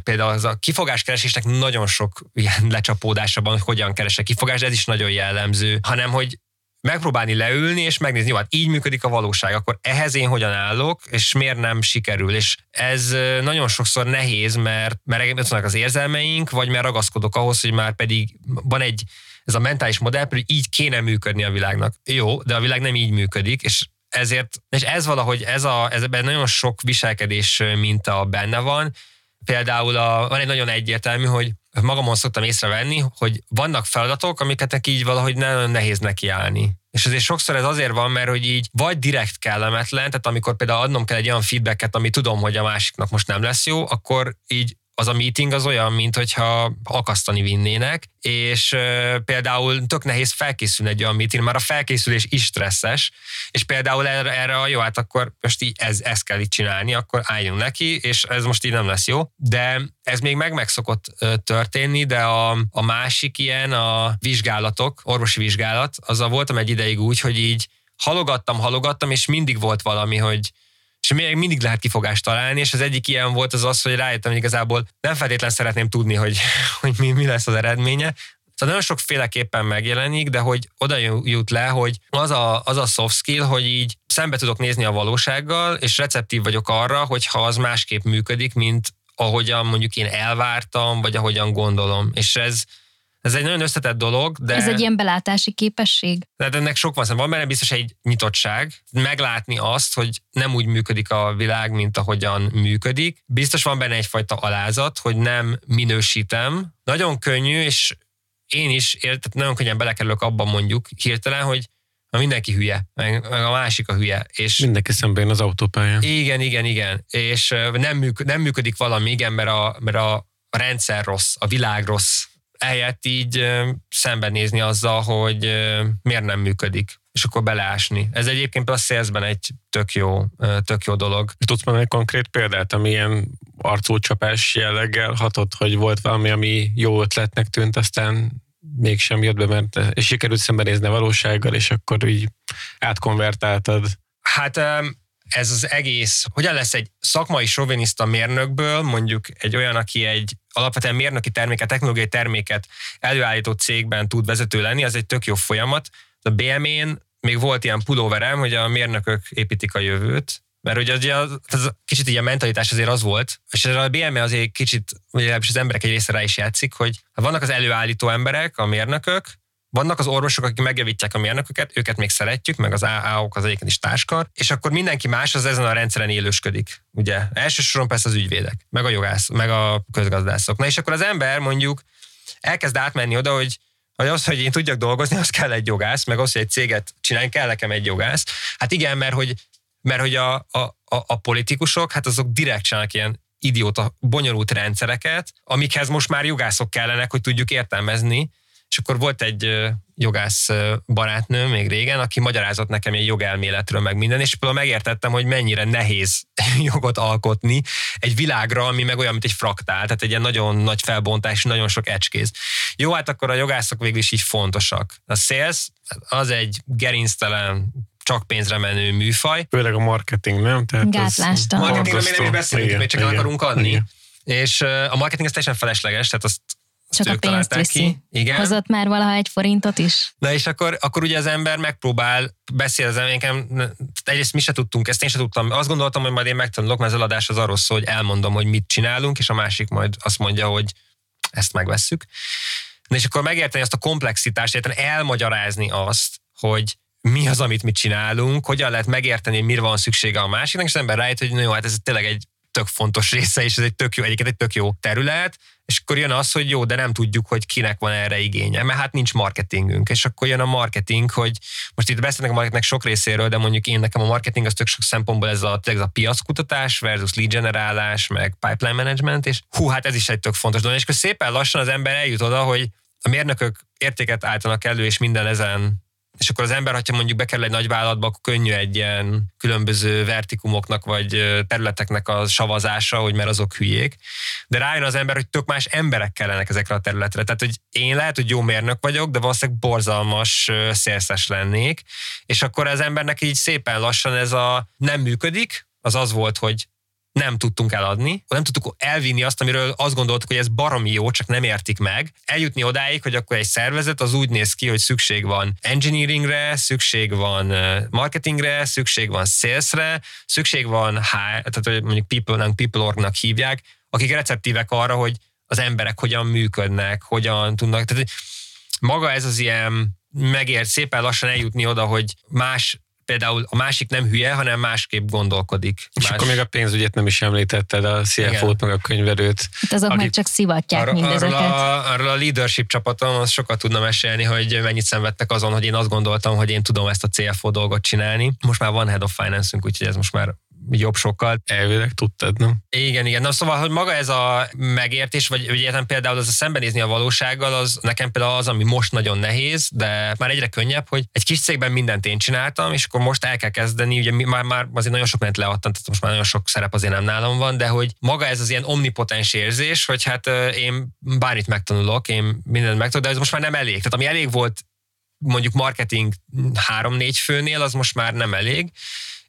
például az a kifogáskeresésnek nagyon sok ilyen lecsapódása van, hogy hogyan keresek kifogás, ez is nagyon jellemző, hanem hogy megpróbálni leülni, és megnézni, jó, hát így működik a valóság, akkor ehhez én hogyan állok, és miért nem sikerül. És ez nagyon sokszor nehéz, mert, mert ott vannak az érzelmeink, vagy mert ragaszkodok ahhoz, hogy már pedig van egy, ez a mentális modell, hogy így kéne működni a világnak. Jó, de a világ nem így működik, és ezért, és ez valahogy, ez a, ez ebben nagyon sok viselkedés minta benne van. Például a, van egy nagyon egyértelmű, hogy magamon szoktam észrevenni, hogy vannak feladatok, amiket így valahogy nagyon nehéz nekiállni. És azért sokszor ez azért van, mert hogy így vagy direkt kellemetlen, tehát amikor például adnom kell egy olyan feedbacket, ami tudom, hogy a másiknak most nem lesz jó, akkor így az a meeting az olyan, mint hogyha akasztani vinnének, és uh, például tök nehéz felkészülni egy olyan meeting, már a felkészülés is stresszes, és például erre, erre a jó, hát akkor most így ez, ezt kell itt csinálni, akkor álljunk neki, és ez most így nem lesz jó, de ez még meg meg szokott uh, történni, de a, a másik ilyen a vizsgálatok, orvosi vizsgálat, azzal voltam egy ideig úgy, hogy így halogattam, halogattam, és mindig volt valami, hogy és még mindig lehet kifogást találni, és az egyik ilyen volt az az, hogy rájöttem, hogy igazából nem feltétlen szeretném tudni, hogy, hogy mi, mi lesz az eredménye, Szóval nagyon sokféleképpen megjelenik, de hogy oda jut le, hogy az a, az a soft skill, hogy így szembe tudok nézni a valósággal, és receptív vagyok arra, hogyha az másképp működik, mint ahogyan mondjuk én elvártam, vagy ahogyan gondolom. És ez, Ez egy nagyon összetett dolog, de... Ez egy ilyen belátási képesség? De ennek sok van, van benne biztos egy nyitottság, meglátni azt, hogy nem úgy működik a világ, mint ahogyan működik. Biztos van benne egyfajta alázat, hogy nem minősítem. Nagyon könnyű, és én is tehát nagyon könnyen belekerülök abban mondjuk hirtelen, hogy na mindenki hülye, meg, meg a másik a hülye. És mindenki szemben az autópályán. Igen, igen, igen. És nem, műk, nem működik valami, igen, mert a, mert a rendszer rossz, a világ rossz. Eljött így szembenézni azzal, hogy miért nem működik és akkor beleásni. Ez egyébként a szélzben egy tök jó, tök jó dolog. Tudsz mondani egy konkrét példát, ami ilyen arcúcsapás jelleggel hatott, hogy volt valami, ami jó ötletnek tűnt, aztán mégsem jött be, mert és sikerült szembenézni a valósággal, és akkor így átkonvertáltad. Hát ez az egész, hogyan lesz egy szakmai soviniszta mérnökből, mondjuk egy olyan, aki egy alapvetően mérnöki terméket, technológiai terméket előállító cégben tud vezető lenni, az egy tök jó folyamat. A BM-én még volt ilyen pulóverem, hogy a mérnökök építik a jövőt, mert ugye az, az, kicsit ilyen mentalitás azért az volt, és a BME azért kicsit, ugye az emberek egy része rá is játszik, hogy vannak az előállító emberek, a mérnökök, vannak az orvosok, akik megjavítják a mérnököket, őket még szeretjük, meg az AA-ok az egyébként is táskar, és akkor mindenki más az ezen a rendszeren élősködik. Ugye elsősorban persze az ügyvédek, meg a jogász, meg a közgazdászok. Na és akkor az ember mondjuk elkezd átmenni oda, hogy hogy az, hogy én tudjak dolgozni, az kell egy jogász, meg az, hogy egy céget csinálni, kell nekem egy jogász. Hát igen, mert hogy mert hogy a, a, a, a politikusok, hát azok direkt csinálnak ilyen idióta, bonyolult rendszereket, amikhez most már jogászok kellenek, hogy tudjuk értelmezni, és akkor volt egy jogász barátnő még régen, aki magyarázott nekem egy jogelméletről meg minden, és például megértettem, hogy mennyire nehéz jogot alkotni egy világra, ami meg olyan, mint egy fraktál, tehát egy ilyen nagyon nagy felbontás, nagyon sok ecskéz. Jó, hát akkor a jogászok végül is így fontosak. A sales az egy gerinctelen csak pénzre menő műfaj. Főleg a marketing, nem? Tehát Gátlásta. Marketingről nem is beszélünk, még csak igen, el akarunk adni. Igen. És a marketing az teljesen felesleges, tehát azt csak a pénzt viszi. Igen. Hozott már valaha egy forintot is? Na és akkor, akkor ugye az ember megpróbál beszél az nekem, egyrészt mi se tudtunk, ezt én se tudtam, azt gondoltam, hogy majd én megtanulok, mert az eladás az arról szól, hogy elmondom, hogy mit csinálunk, és a másik majd azt mondja, hogy ezt megvesszük. Na és akkor megérteni azt a komplexitást, érteni elmagyarázni azt, hogy mi az, amit mi csinálunk, hogyan lehet megérteni, hogy mire van szüksége a másiknak, és az ember rájött, hogy jó, hát ez tényleg egy tök fontos része, és ez egy tök jó, egyébként egy tök jó terület, és akkor jön az, hogy jó, de nem tudjuk, hogy kinek van erre igénye, mert hát nincs marketingünk, és akkor jön a marketing, hogy most itt beszélnek a marketingnek sok részéről, de mondjuk én nekem a marketing az tök sok szempontból ez a, ez a piackutatás versus lead generálás, meg pipeline management, és hú, hát ez is egy tök fontos dolog, és akkor szépen lassan az ember eljut oda, hogy a mérnökök értéket állítanak elő, és minden ezen és akkor az ember, ha mondjuk bekerül egy nagy vállalatba, akkor könnyű egy ilyen különböző vertikumoknak vagy területeknek a savazása, hogy mert azok hülyék. De rájön az ember, hogy tök más emberek kellenek ezekre a területre. Tehát, hogy én lehet, hogy jó mérnök vagyok, de valószínűleg borzalmas szélszes lennék, és akkor az embernek így szépen lassan ez a nem működik, az az volt, hogy nem tudtunk eladni, nem tudtuk elvinni azt, amiről azt gondoltuk, hogy ez baromi jó, csak nem értik meg. Eljutni odáig, hogy akkor egy szervezet az úgy néz ki, hogy szükség van engineeringre, szükség van marketingre, szükség van salesre, szükség van, tehát hogy mondjuk people, people orgnak hívják, akik receptívek arra, hogy az emberek hogyan működnek, hogyan tudnak. Tehát maga ez az ilyen megért szépen lassan eljutni oda, hogy más például a másik nem hülye, hanem másképp gondolkodik. És Más... akkor még a pénzügyet nem is említetted, a CFO-t, meg a könyvelőt. Hát azok akik... meg csak szivatják arra, mindezeket. Arról a, arról a leadership csapatom, az sokat tudna mesélni, hogy mennyit szenvedtek azon, hogy én azt gondoltam, hogy én tudom ezt a CFO dolgot csinálni. Most már van Head of Finance-ünk, úgyhogy ez most már jobb sokkal. Elvileg tudtad, nem? Igen, igen. Na szóval, hogy maga ez a megértés, vagy ugye például az a szembenézni a valósággal, az nekem például az, ami most nagyon nehéz, de már egyre könnyebb, hogy egy kis cégben mindent én csináltam, és akkor most el kell kezdeni, ugye már, már azért nagyon sok mindent leadtam, tehát most már nagyon sok szerep azért nem nálam van, de hogy maga ez az ilyen omnipotens érzés, hogy hát én bármit megtanulok, én mindent megtanulok, de ez most már nem elég. Tehát ami elég volt mondjuk marketing három-négy főnél, az most már nem elég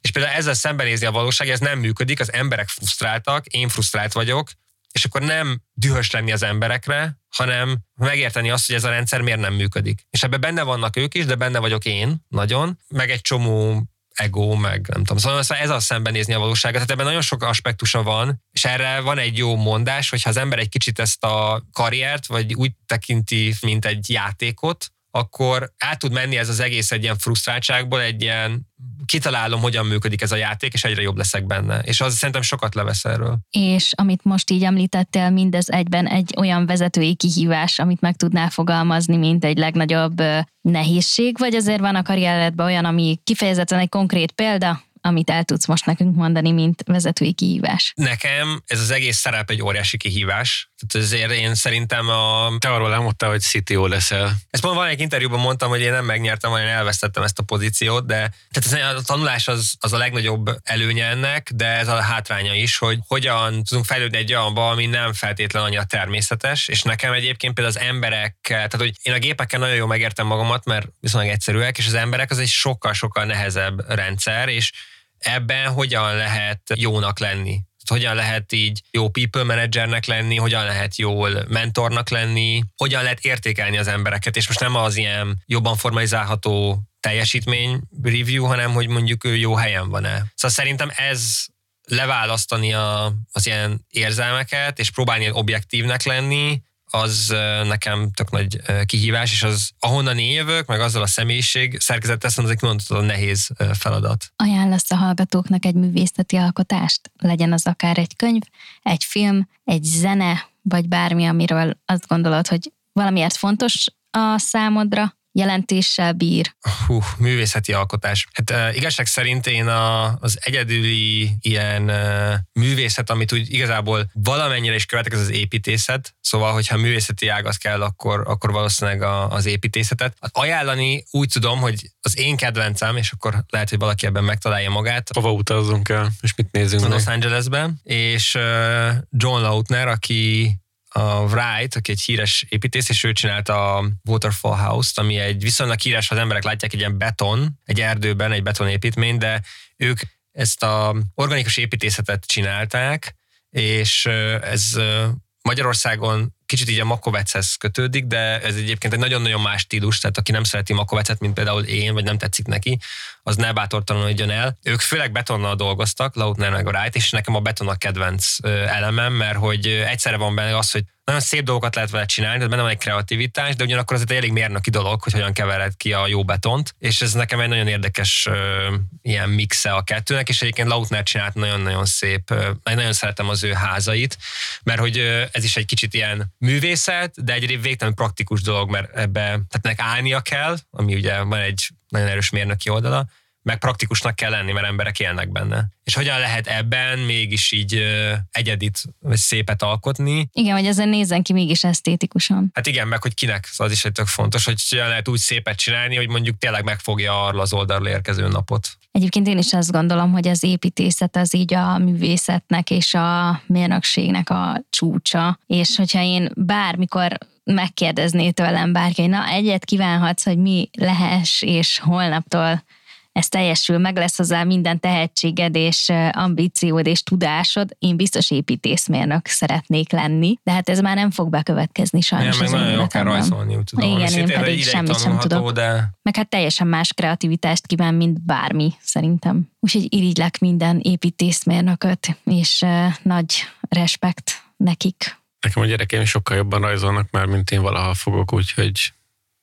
és például ezzel szembenézni a valóság, ez nem működik, az emberek frusztráltak, én frusztrált vagyok, és akkor nem dühös lenni az emberekre, hanem megérteni azt, hogy ez a rendszer miért nem működik. És ebben benne vannak ők is, de benne vagyok én nagyon, meg egy csomó ego, meg nem tudom. Szóval ez a szembenézni a valóságot. Tehát ebben nagyon sok aspektusa van, és erre van egy jó mondás, hogy ha az ember egy kicsit ezt a karriert, vagy úgy tekinti, mint egy játékot, akkor át tud menni ez az egész egy ilyen frusztráltságból, egy ilyen kitalálom, hogyan működik ez a játék, és egyre jobb leszek benne. És az szerintem sokat levesz erről. És amit most így említettél, mindez egyben egy olyan vezetői kihívás, amit meg tudnál fogalmazni, mint egy legnagyobb nehézség, vagy azért van a karrieredben olyan, ami kifejezetten egy konkrét példa, amit el tudsz most nekünk mondani, mint vezetői kihívás? Nekem ez az egész szerep egy óriási kihívás. Tehát ezért én szerintem a... Te arról elmondtál, hogy CTO leszel. Ezt pont valamelyik interjúban mondtam, hogy én nem megnyertem, hanem elvesztettem ezt a pozíciót, de tehát a tanulás az, az a legnagyobb előnye ennek, de ez a hátránya is, hogy hogyan tudunk fejlődni egy olyanba, ami nem feltétlen annyira természetes, és nekem egyébként például az emberek, tehát hogy én a gépekkel nagyon jól megértem magamat, mert viszonylag egyszerűek, és az emberek az egy sokkal-sokkal nehezebb rendszer, és ebben hogyan lehet jónak lenni. Hogyan lehet így jó people managernek lenni, hogyan lehet jól mentornak lenni, hogyan lehet értékelni az embereket, és most nem az ilyen jobban formalizálható teljesítmény review, hanem hogy mondjuk ő jó helyen van-e. Szóval szerintem ez leválasztani a, az ilyen érzelmeket, és próbálni objektívnek lenni, az nekem tök nagy kihívás, és az ahonnan én jövök, meg azzal a személyiség szerkezettel ez egy a nehéz feladat. Ajánlasz a hallgatóknak egy művészeti alkotást? Legyen az akár egy könyv, egy film, egy zene, vagy bármi, amiről azt gondolod, hogy valamiért fontos a számodra, jelentéssel bír? Hú, művészeti alkotás. Hát uh, igazság szerint én a, az egyedüli ilyen uh, művészet, amit úgy igazából valamennyire is követek, az az építészet. Szóval, hogyha művészeti ágat kell, akkor, akkor valószínűleg a, az építészetet. Hát ajánlani úgy tudom, hogy az én kedvencem, és akkor lehet, hogy valaki ebben megtalálja magát. Hova utazzunk el, és mit nézünk meg? Los Angelesben, és uh, John Lautner, aki Wright, aki egy híres építész, és ő csinálta a Waterfall House-t, ami egy viszonylag híres, ha az emberek látják egy ilyen beton, egy erdőben, egy betonépítmény, de ők ezt a organikus építészetet csinálták, és ez Magyarországon kicsit így a Makovechez kötődik, de ez egyébként egy nagyon-nagyon más stílus, tehát aki nem szereti Makovecet, mint például én, vagy nem tetszik neki, az ne bátortalanodjon el. Ők főleg betonnal dolgoztak, Lautner meg a Wright, és nekem a beton a kedvenc elemem, mert hogy egyszerre van benne az, hogy nagyon szép dolgokat lehet vele csinálni, tehát benne van egy kreativitás, de ugyanakkor az egy elég mérnöki dolog, hogy hogyan kevered ki a jó betont, és ez nekem egy nagyon érdekes uh, ilyen mixe a kettőnek, és egyébként Lautner csinált nagyon-nagyon szép, uh, nagyon szeretem az ő házait, mert hogy uh, ez is egy kicsit ilyen művészet, de egy végtelen praktikus dolog, mert ebbe tehát nek állnia kell, ami ugye van egy nagyon erős mérnöki oldala, meg praktikusnak kell lenni, mert emberek élnek benne. És hogyan lehet ebben mégis így egyedit, vagy szépet alkotni. Igen, hogy ezen nézzen ki mégis esztétikusan. Hát igen, meg hogy kinek, az is egy tök fontos, hogy lehet úgy szépet csinálni, hogy mondjuk tényleg megfogja arra az oldalról érkező napot. Egyébként én is azt gondolom, hogy az építészet az így a művészetnek és a mérnökségnek a csúcsa, és hogyha én bármikor megkérdezné tőlem bárki, hogy na egyet kívánhatsz, hogy mi lehess, és holnaptól ez teljesül, meg lesz hozzá minden tehetséged és ambíciód és tudásod, én biztos építészmérnök szeretnék lenni, de hát ez már nem fog bekövetkezni sajnos. Igen, meg nagyon akár rajzolni, úgy tudom. Igen, én pedig semmit sem tudok. De... Meg hát teljesen más kreativitást kíván, mint bármi, szerintem. Úgyhogy irigylek minden építészmérnököt, és uh, nagy respekt nekik. Nekem a gyerekeim sokkal jobban rajzolnak már, mint én valaha fogok, úgyhogy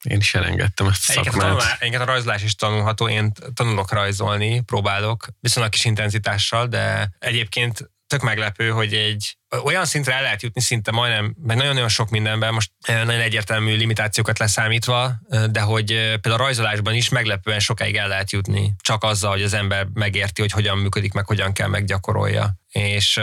én is elengedtem ezt a szakmát. Egyébként a rajzolás is tanulható, én tanulok rajzolni, próbálok, viszonylag kis intenzitással, de egyébként tök meglepő, hogy egy olyan szintre el lehet jutni szinte majdnem, meg nagyon-nagyon sok mindenben, most nagyon egyértelmű limitációkat leszámítva, de hogy például a rajzolásban is meglepően sokáig el lehet jutni, csak azzal, hogy az ember megérti, hogy hogyan működik, meg hogyan kell meggyakorolja. És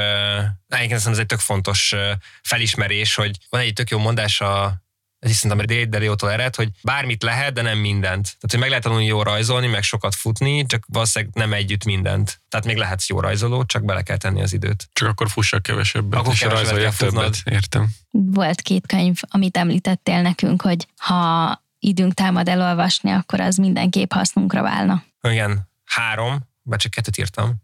egyébként ez egy tök fontos felismerés, hogy van egy tök jó mondás a ez is szerintem David Deriótól ered, hogy bármit lehet, de nem mindent. Tehát, hogy meg lehet tanulni jól rajzolni, meg sokat futni, csak valószínűleg nem együtt mindent. Tehát még lehetsz jó rajzoló, csak bele kell tenni az időt. Csak akkor fussak kevesebbet, akkor és rajzolja többet. Értem. Volt két könyv, amit említettél nekünk, hogy ha időnk támad elolvasni, akkor az mindenképp hasznunkra válna. Igen, három, vagy csak kettőt írtam.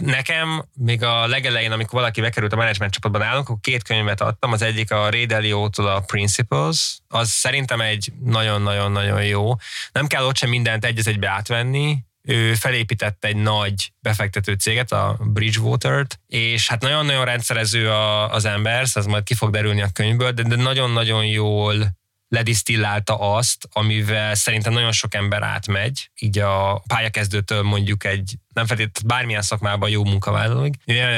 Nekem még a legelején, amikor valaki bekerült a menedzsment csapatban állunk, akkor két könyvet adtam. Az egyik a Ray Dalio-tól a Principles. Az szerintem egy nagyon-nagyon-nagyon jó. Nem kell ott sem mindent egy egybe átvenni. ő felépített egy nagy befektető céget, a Bridgewater-t, és hát nagyon-nagyon rendszerező a, az ember, ez majd ki fog derülni a könyvből, de nagyon-nagyon jól ledisztillálta azt, amivel szerintem nagyon sok ember átmegy, így a pályakezdőtől mondjuk egy, nem feltétlenül bármilyen szakmában jó munkavállalóig.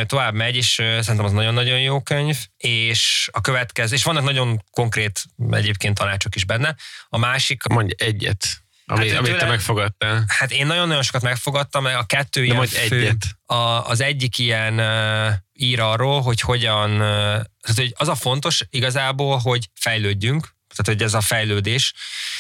Tovább megy, és szerintem az nagyon-nagyon jó könyv, és a következő, és vannak nagyon konkrét egyébként tanácsok is benne. A másik... Mondj egyet. Ami, hát, amit tőle, te megfogadtál. Hát én nagyon-nagyon sokat megfogadtam, a kettő ilyen fő, egyet. A, az egyik ilyen uh, ír arról, hogy hogyan, uh, tehát, hogy az a fontos igazából, hogy fejlődjünk, tehát hogy ez a fejlődés,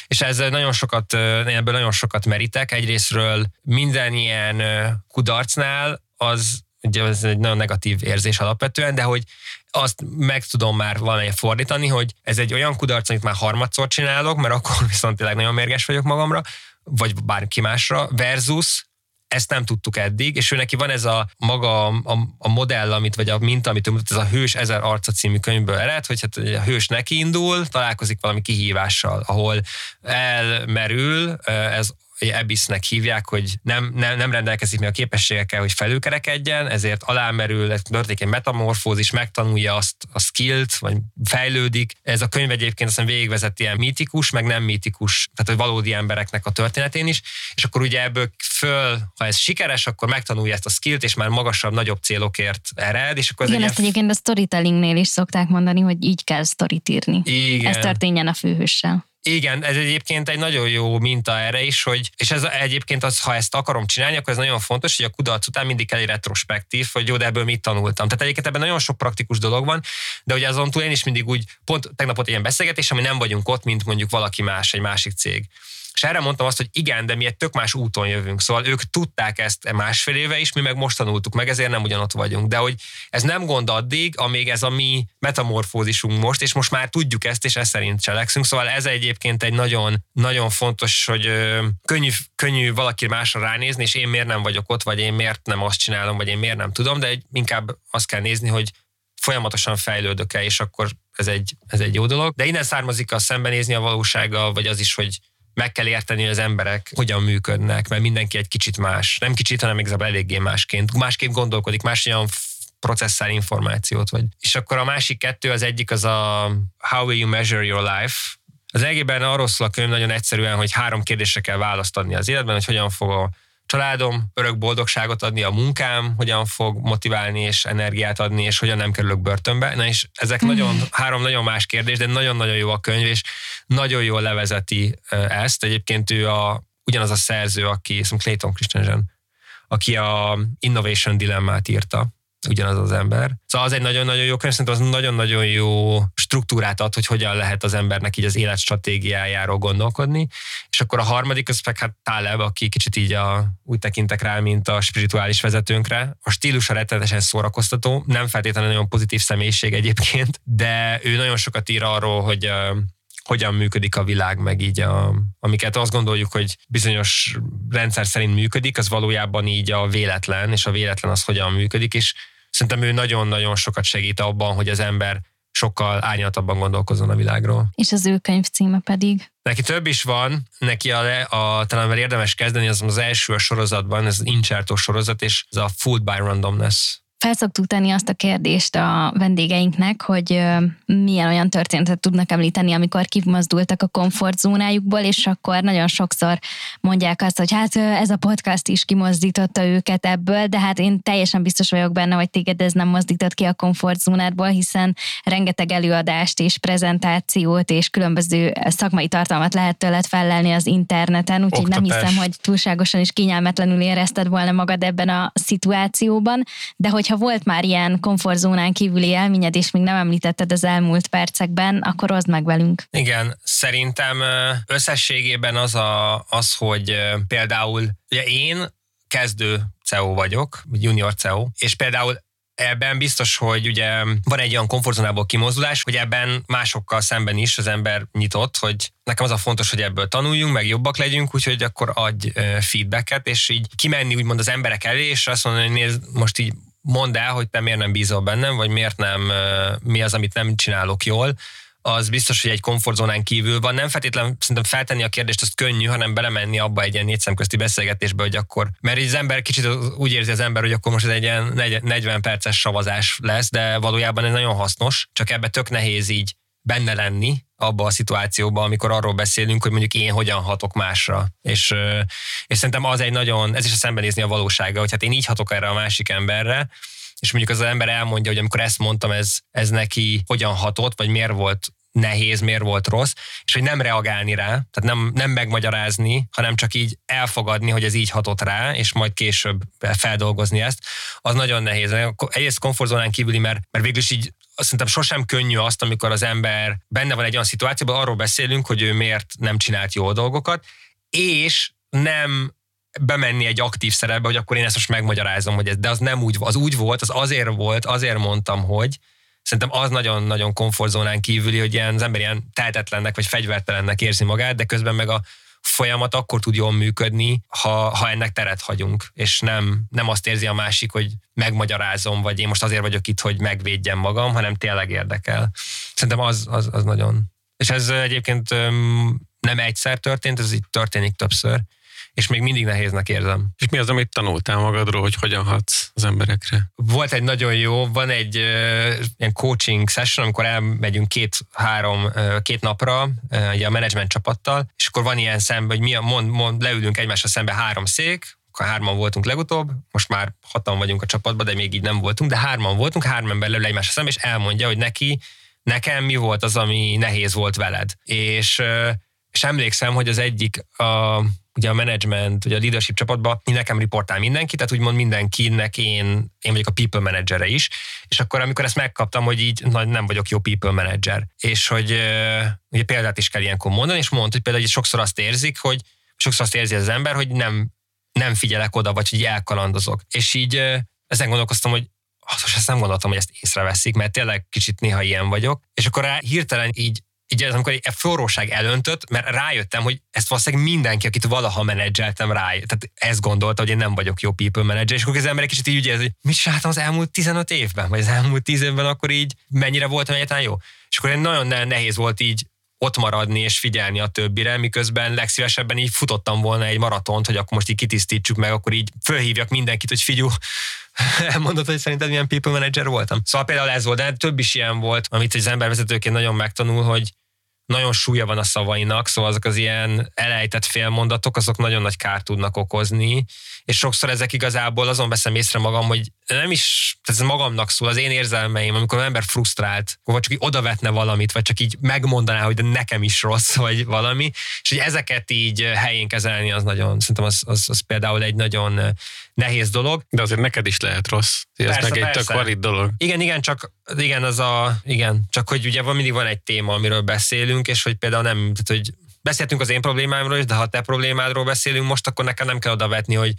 és ez nagyon sokat, ebből nagyon sokat merítek. Egyrésztről minden ilyen kudarcnál az ugye ez egy nagyon negatív érzés alapvetően, de hogy azt meg tudom már valamelyik fordítani, hogy ez egy olyan kudarc, amit már harmadszor csinálok, mert akkor viszont tényleg nagyon mérges vagyok magamra, vagy bárki másra, versus ezt nem tudtuk eddig, és ő neki van ez a maga a, a modell, amit, vagy a minta, amit ez a Hős ezer arca című könyvből ered, hogy hát a hős neki indul, találkozik valami kihívással, ahol elmerül, ez Ebisznek hívják, hogy nem, nem, nem rendelkezik még a képességekkel, hogy felülkerekedjen, ezért alámerül, történik egy metamorfózis, megtanulja azt a skillt, vagy fejlődik. Ez a könyv egyébként aztán végigvezet ilyen mítikus, meg nem mítikus, tehát a valódi embereknek a történetén is, és akkor ugye ebből föl, ha ez sikeres, akkor megtanulja ezt a skillt, és már magasabb, nagyobb célokért ered, és akkor Igen, ez ezt egyébként a storytellingnél is szokták mondani, hogy így kell sztorit írni. Igen. Ez történjen a főhőssel. Igen, ez egyébként egy nagyon jó minta erre is, hogy, és ez egyébként az, ha ezt akarom csinálni, akkor ez nagyon fontos, hogy a kudarc után mindig kell egy retrospektív, hogy jó, de ebből mit tanultam. Tehát egyébként ebben nagyon sok praktikus dolog van, de ugye azon túl én is mindig úgy, pont tegnap ott ilyen beszélgetés, ami nem vagyunk ott, mint mondjuk valaki más, egy másik cég. És erre mondtam azt, hogy igen, de mi egy tök más úton jövünk. Szóval ők tudták ezt másfél éve is, mi meg most tanultuk meg, ezért nem ugyanott vagyunk. De hogy ez nem gond addig, amíg ez a mi metamorfózisunk most, és most már tudjuk ezt, és ez szerint cselekszünk. Szóval ez egyébként egy nagyon, nagyon fontos, hogy ö, könnyű, könnyű valaki másra ránézni, és én miért nem vagyok ott, vagy én miért nem azt csinálom, vagy én miért nem tudom, de inkább azt kell nézni, hogy folyamatosan fejlődök-e, és akkor ez egy, ez egy jó dolog. De innen származik a szembenézni a valósággal, vagy az is, hogy meg kell érteni, hogy az emberek hogyan működnek, mert mindenki egy kicsit más. Nem kicsit, hanem igazából eléggé másként. Másképp gondolkodik, más olyan processzál információt. Vagy. És akkor a másik kettő, az egyik az a How will you measure your life? Az egében arról szól a könyv nagyon egyszerűen, hogy három kérdésre kell választ az életben, hogy hogyan fog a családom örök boldogságot adni a munkám, hogyan fog motiválni és energiát adni, és hogyan nem kerülök börtönbe. Na és ezek mm. nagyon, három nagyon más kérdés, de nagyon-nagyon jó a könyv, és nagyon jól levezeti ezt. Egyébként ő a, ugyanaz a szerző, aki, Clayton Christensen, aki a Innovation Dilemmát írta ugyanaz az ember. Szóval az egy nagyon-nagyon jó könyv, szerintem az nagyon-nagyon jó struktúrát ad, hogy hogyan lehet az embernek így az életstratégiájáról gondolkodni. És akkor a harmadik, az meg hát Taleb, aki kicsit így a, úgy tekintek rá, mint a spirituális vezetőnkre. A stílusa rettenetesen szórakoztató, nem feltétlenül nagyon pozitív személyiség egyébként, de ő nagyon sokat ír arról, hogy hogyan működik a világ, meg így a, amiket azt gondoljuk, hogy bizonyos rendszer szerint működik, az valójában így a véletlen, és a véletlen az hogyan működik, és szerintem ő nagyon-nagyon sokat segít abban, hogy az ember sokkal árnyaltabban gondolkozzon a világról. És az ő könyv címe pedig? Neki több is van, neki a, a talán érdemes kezdeni, az az első a sorozatban, ez az Incerto sorozat, és ez a Food by Randomness felszoktuk tenni azt a kérdést a vendégeinknek, hogy milyen olyan történetet tudnak említeni, amikor kimozdultak a komfortzónájukból, és akkor nagyon sokszor mondják azt, hogy hát ez a podcast is kimozdította őket ebből, de hát én teljesen biztos vagyok benne, hogy téged ez nem mozdított ki a komfortzónádból, hiszen rengeteg előadást és prezentációt és különböző szakmai tartalmat lehet tőled fellelni az interneten, úgyhogy Oktatás. nem hiszem, hogy túlságosan is kényelmetlenül érezted volna magad ebben a szituációban, de hogy hogyha volt már ilyen komfortzónán kívüli élményed, és még nem említetted az elmúlt percekben, akkor hozd meg velünk. Igen, szerintem összességében az, a, az hogy például ugye én kezdő CEO vagyok, junior CEO, és például ebben biztos, hogy ugye van egy olyan komfortzónából kimozdulás, hogy ebben másokkal szemben is az ember nyitott, hogy nekem az a fontos, hogy ebből tanuljunk, meg jobbak legyünk, úgyhogy akkor adj feedbacket, és így kimenni úgymond az emberek elé, és azt mondani, hogy nézd, most így mondd el, hogy te miért nem bízol bennem, vagy miért nem, mi az, amit nem csinálok jól, az biztos, hogy egy komfortzónán kívül van. Nem feltétlenül szerintem feltenni a kérdést, az könnyű, hanem belemenni abba egy ilyen négy szemközti beszélgetésbe, hogy akkor, mert az ember kicsit úgy érzi az ember, hogy akkor most ez egy ilyen 40 perces savazás lesz, de valójában ez nagyon hasznos, csak ebbe tök nehéz így benne lenni abba a szituációban, amikor arról beszélünk, hogy mondjuk én hogyan hatok másra. És, és szerintem az egy nagyon, ez is a szembenézni a valósága, hogy hát én így hatok erre a másik emberre, és mondjuk az, az ember elmondja, hogy amikor ezt mondtam, ez, ez neki hogyan hatott, vagy miért volt nehéz, miért volt rossz, és hogy nem reagálni rá, tehát nem, nem megmagyarázni, hanem csak így elfogadni, hogy ez így hatott rá, és majd később feldolgozni ezt, az nagyon nehéz. Egyrészt komfortzónán kívüli, mert, mert végül is így szerintem sosem könnyű azt, amikor az ember benne van egy olyan szituációban, arról beszélünk, hogy ő miért nem csinált jó dolgokat, és nem bemenni egy aktív szerepbe, hogy akkor én ezt most megmagyarázom, hogy ez, de az nem úgy, az úgy volt, az azért volt, azért mondtam, hogy, szerintem az nagyon-nagyon komfortzónán kívüli, hogy ilyen, az ember ilyen tehetetlennek vagy fegyvertelennek érzi magát, de közben meg a folyamat akkor tud jól működni, ha, ha ennek teret hagyunk, és nem, nem azt érzi a másik, hogy megmagyarázom, vagy én most azért vagyok itt, hogy megvédjem magam, hanem tényleg érdekel. Szerintem az, az, az nagyon. És ez egyébként nem egyszer történt, ez így történik többször és még mindig nehéznek érzem. És mi az, amit tanultál magadról, hogy hogyan hatsz az emberekre? Volt egy nagyon jó, van egy uh, ilyen coaching session, amikor elmegyünk két-három, uh, két napra uh, ugye a menedzsment csapattal, és akkor van ilyen szemben, hogy mi a, mond, mond, leülünk egymásra szembe három szék, hárman voltunk legutóbb, most már hatan vagyunk a csapatban, de még így nem voltunk, de hárman voltunk, három ember leül egymásra szembe, és elmondja, hogy neki, nekem mi volt az, ami nehéz volt veled. És, és emlékszem, hogy az egyik a ugye a management, ugye a leadership csapatban nekem riportál mindenki, tehát úgymond mindenkinek én, én vagyok a people managere is, és akkor amikor ezt megkaptam, hogy így na, nem vagyok jó people manager, és hogy ugye példát is kell ilyenkor mondani, és mondta, hogy például hogy sokszor azt érzik, hogy sokszor azt érzi az ember, hogy nem, nem figyelek oda, vagy hogy kalandozok. És így ezen gondolkoztam, hogy most ezt nem gondoltam, hogy ezt észreveszik, mert tényleg kicsit néha ilyen vagyok. És akkor rá hirtelen így így ez, amikor egy forróság elöntött, mert rájöttem, hogy ezt valószínűleg mindenki, akit valaha menedzseltem rá, tehát ezt gondolta, hogy én nem vagyok jó people manager, és akkor az ember egy kicsit így érzi, hogy mit csináltam az elmúlt 15 évben, vagy az elmúlt 10 évben, akkor így mennyire voltam egyáltalán jó. És akkor nagyon nehéz volt így ott maradni és figyelni a többire, miközben legszívesebben így futottam volna egy maratont, hogy akkor most így kitisztítsuk meg, akkor így fölhívjak mindenkit, hogy figyú, elmondod, hogy szerinted milyen people manager voltam. Szóval például ez volt, de több is ilyen volt, amit az embervezetőként nagyon megtanul, hogy nagyon súlya van a szavainak, szóval azok az ilyen elejtett félmondatok, azok nagyon nagy kárt tudnak okozni, és sokszor ezek igazából azon veszem észre magam, hogy nem is, ez magamnak szól, az én érzelmeim, amikor az ember frusztrált, vagy csak így odavetne valamit, vagy csak így megmondaná, hogy de nekem is rossz, vagy valami, és hogy ezeket így helyén kezelni, az nagyon, szerintem az, az, az például egy nagyon nehéz dolog. De azért neked is lehet rossz. Ez persze, meg egy tök valid dolog. Igen, igen, csak igen, az a, igen, csak hogy ugye van, mindig van egy téma, amiről beszélünk, és hogy például nem, tehát hogy beszéltünk az én problémámról is, de ha te problémádról beszélünk most, akkor nekem nem kell odavetni, hogy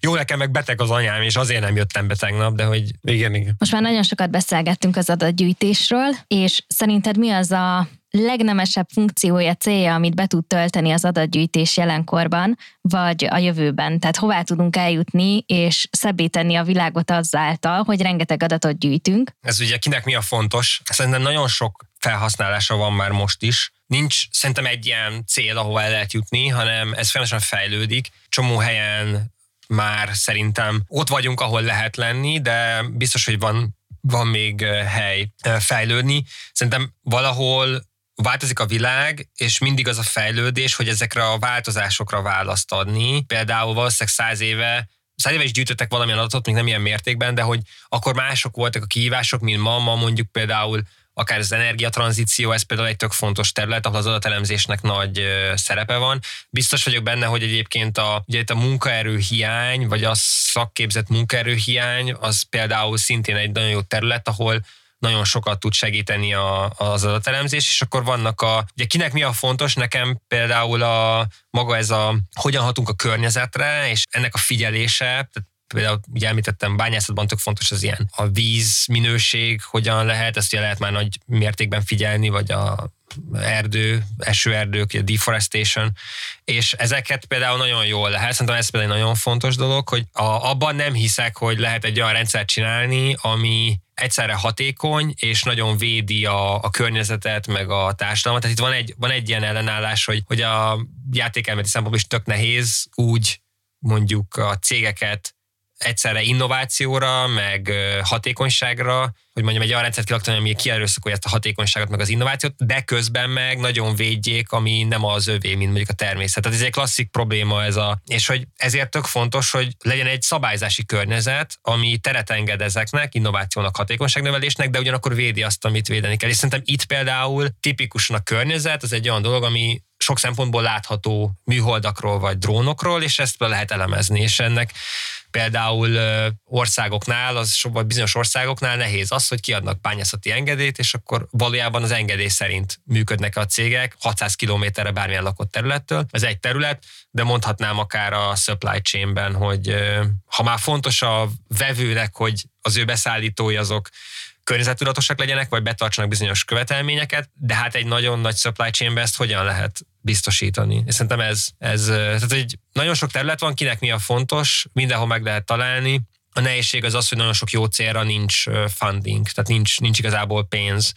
jó, nekem meg beteg az anyám, és azért nem jöttem be tegnap, de hogy... Igen, igen. Most már nagyon sokat beszélgettünk az adatgyűjtésről, és szerinted mi az a legnemesebb funkciója, célja, amit be tud tölteni az adatgyűjtés jelenkorban, vagy a jövőben? Tehát hová tudunk eljutni, és szebbé tenni a világot azzáltal, hogy rengeteg adatot gyűjtünk? Ez ugye kinek mi a fontos? Szerintem nagyon sok felhasználása van már most is. Nincs szerintem egy ilyen cél, ahova el lehet jutni, hanem ez folyamatosan fejlődik. Csomó helyen már szerintem ott vagyunk, ahol lehet lenni, de biztos, hogy van, van még hely fejlődni. Szerintem valahol változik a világ, és mindig az a fejlődés, hogy ezekre a változásokra választ adni. Például valószínűleg száz éve száz éve is gyűjtöttek valamilyen adatot, még nem ilyen mértékben, de hogy akkor mások voltak a kihívások, mint ma, ma mondjuk például akár az energiatranzíció, ez például egy tök fontos terület, ahol az adatelemzésnek nagy szerepe van. Biztos vagyok benne, hogy egyébként a, ugye itt a munkaerő hiány, vagy a szakképzett munkaerő hiány, az például szintén egy nagyon jó terület, ahol nagyon sokat tud segíteni a, az adatelemzés, és akkor vannak a, ugye kinek mi a fontos, nekem például a maga ez a, hogyan hatunk a környezetre, és ennek a figyelése, tehát például ugye említettem, bányászatban tök fontos az ilyen a víz minőség, hogyan lehet, ezt ugye lehet már nagy mértékben figyelni, vagy a erdő, esőerdők, a deforestation, és ezeket például nagyon jól lehet, szerintem ez például egy nagyon fontos dolog, hogy a, abban nem hiszek, hogy lehet egy olyan rendszert csinálni, ami egyszerre hatékony, és nagyon védi a, a környezetet, meg a társadalmat. Tehát itt van egy, van egy ilyen ellenállás, hogy, hogy a játékelméleti szempontból is tök nehéz úgy mondjuk a cégeket egyszerre innovációra, meg hatékonyságra, hogy mondjam, egy olyan rendszert kilakítani, ami kierőszakolja ezt a hatékonyságot, meg az innovációt, de közben meg nagyon védjék, ami nem az övé, mint mondjuk a természet. Tehát ez egy klasszik probléma ez a, és hogy ezért tök fontos, hogy legyen egy szabályzási környezet, ami teret enged ezeknek, innovációnak, hatékonyságnövelésnek, de ugyanakkor védi azt, amit védeni kell. És szerintem itt például tipikusan a környezet, az egy olyan dolog, ami sok szempontból látható műholdakról vagy drónokról, és ezt be lehet elemezni, és ennek például országoknál, az vagy bizonyos országoknál nehéz az, hogy kiadnak bányászati engedélyt, és akkor valójában az engedély szerint működnek a cégek 600 kilométerre bármilyen lakott területtől. Ez egy terület, de mondhatnám akár a supply chain-ben, hogy ha már fontos a vevőnek, hogy az ő beszállítói azok környezettudatosak legyenek, vagy betartsanak bizonyos követelményeket, de hát egy nagyon nagy supply chain ezt hogyan lehet biztosítani. És szerintem ez, ez tehát egy nagyon sok terület van, kinek mi a fontos, mindenhol meg lehet találni. A nehézség az az, hogy nagyon sok jó célra nincs funding, tehát nincs, nincs igazából pénz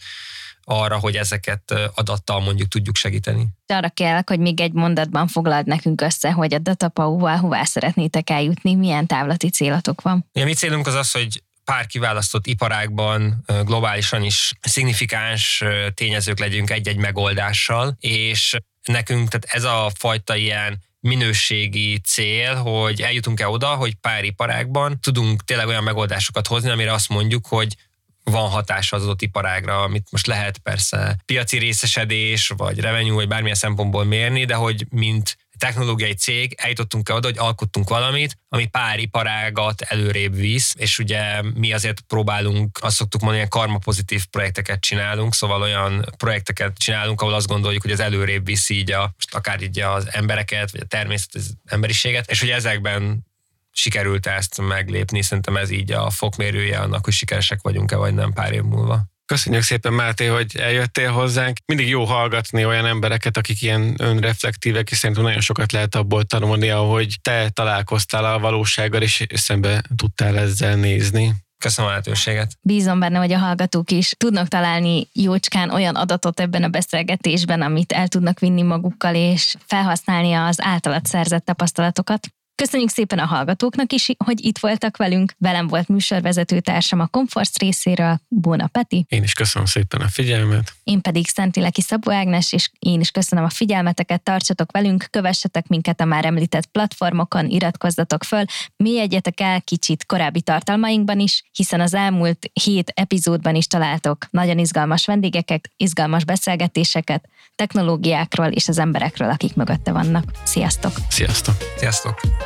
arra, hogy ezeket adattal mondjuk tudjuk segíteni. Arra kell, hogy még egy mondatban foglald nekünk össze, hogy a datapau hová szeretnétek eljutni, milyen távlati célotok van. Ja, mi célunk az az, hogy pár kiválasztott iparágban globálisan is szignifikáns tényezők legyünk egy-egy megoldással, és nekünk tehát ez a fajta ilyen minőségi cél, hogy eljutunk-e oda, hogy pár iparágban tudunk tényleg olyan megoldásokat hozni, amire azt mondjuk, hogy van hatása az adott iparágra, amit most lehet persze piaci részesedés, vagy revenue, vagy bármilyen szempontból mérni, de hogy mint technológiai cég eljutottunk el oda, hogy alkottunk valamit, ami pár iparágat előrébb visz, és ugye mi azért próbálunk, azt szoktuk mondani, ilyen karma pozitív projekteket csinálunk, szóval olyan projekteket csinálunk, ahol azt gondoljuk, hogy az előrébb viszi így a, most akár így az embereket, vagy a természet, az emberiséget, és hogy ezekben sikerült ezt meglépni, szerintem ez így a fokmérője annak, hogy sikeresek vagyunk-e, vagy nem pár év múlva. Köszönjük szépen, Máté, hogy eljöttél hozzánk. Mindig jó hallgatni olyan embereket, akik ilyen önreflektívek, és szerintem nagyon sokat lehet abból tanulni, ahogy te találkoztál a valósággal, és szembe tudtál ezzel nézni. Köszönöm a lehetőséget. Bízom benne, hogy a hallgatók is tudnak találni jócskán olyan adatot ebben a beszélgetésben, amit el tudnak vinni magukkal, és felhasználni az általad szerzett tapasztalatokat. Köszönjük szépen a hallgatóknak is, hogy itt voltak velünk. Velem volt műsorvezető társam a Comforts részéről, Bóna Peti. Én is köszönöm szépen a figyelmet. Én pedig Szentileki Szabó Ágnes, és én is köszönöm a figyelmeteket, tartsatok velünk, kövessetek minket a már említett platformokon, iratkozzatok föl, mélyedjetek el kicsit korábbi tartalmainkban is, hiszen az elmúlt hét epizódban is találtok nagyon izgalmas vendégeket, izgalmas beszélgetéseket, technológiákról és az emberekről, akik mögötte vannak. Sziasztok! Sziasztok! Sziasztok!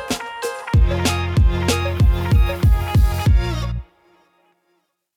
Bye.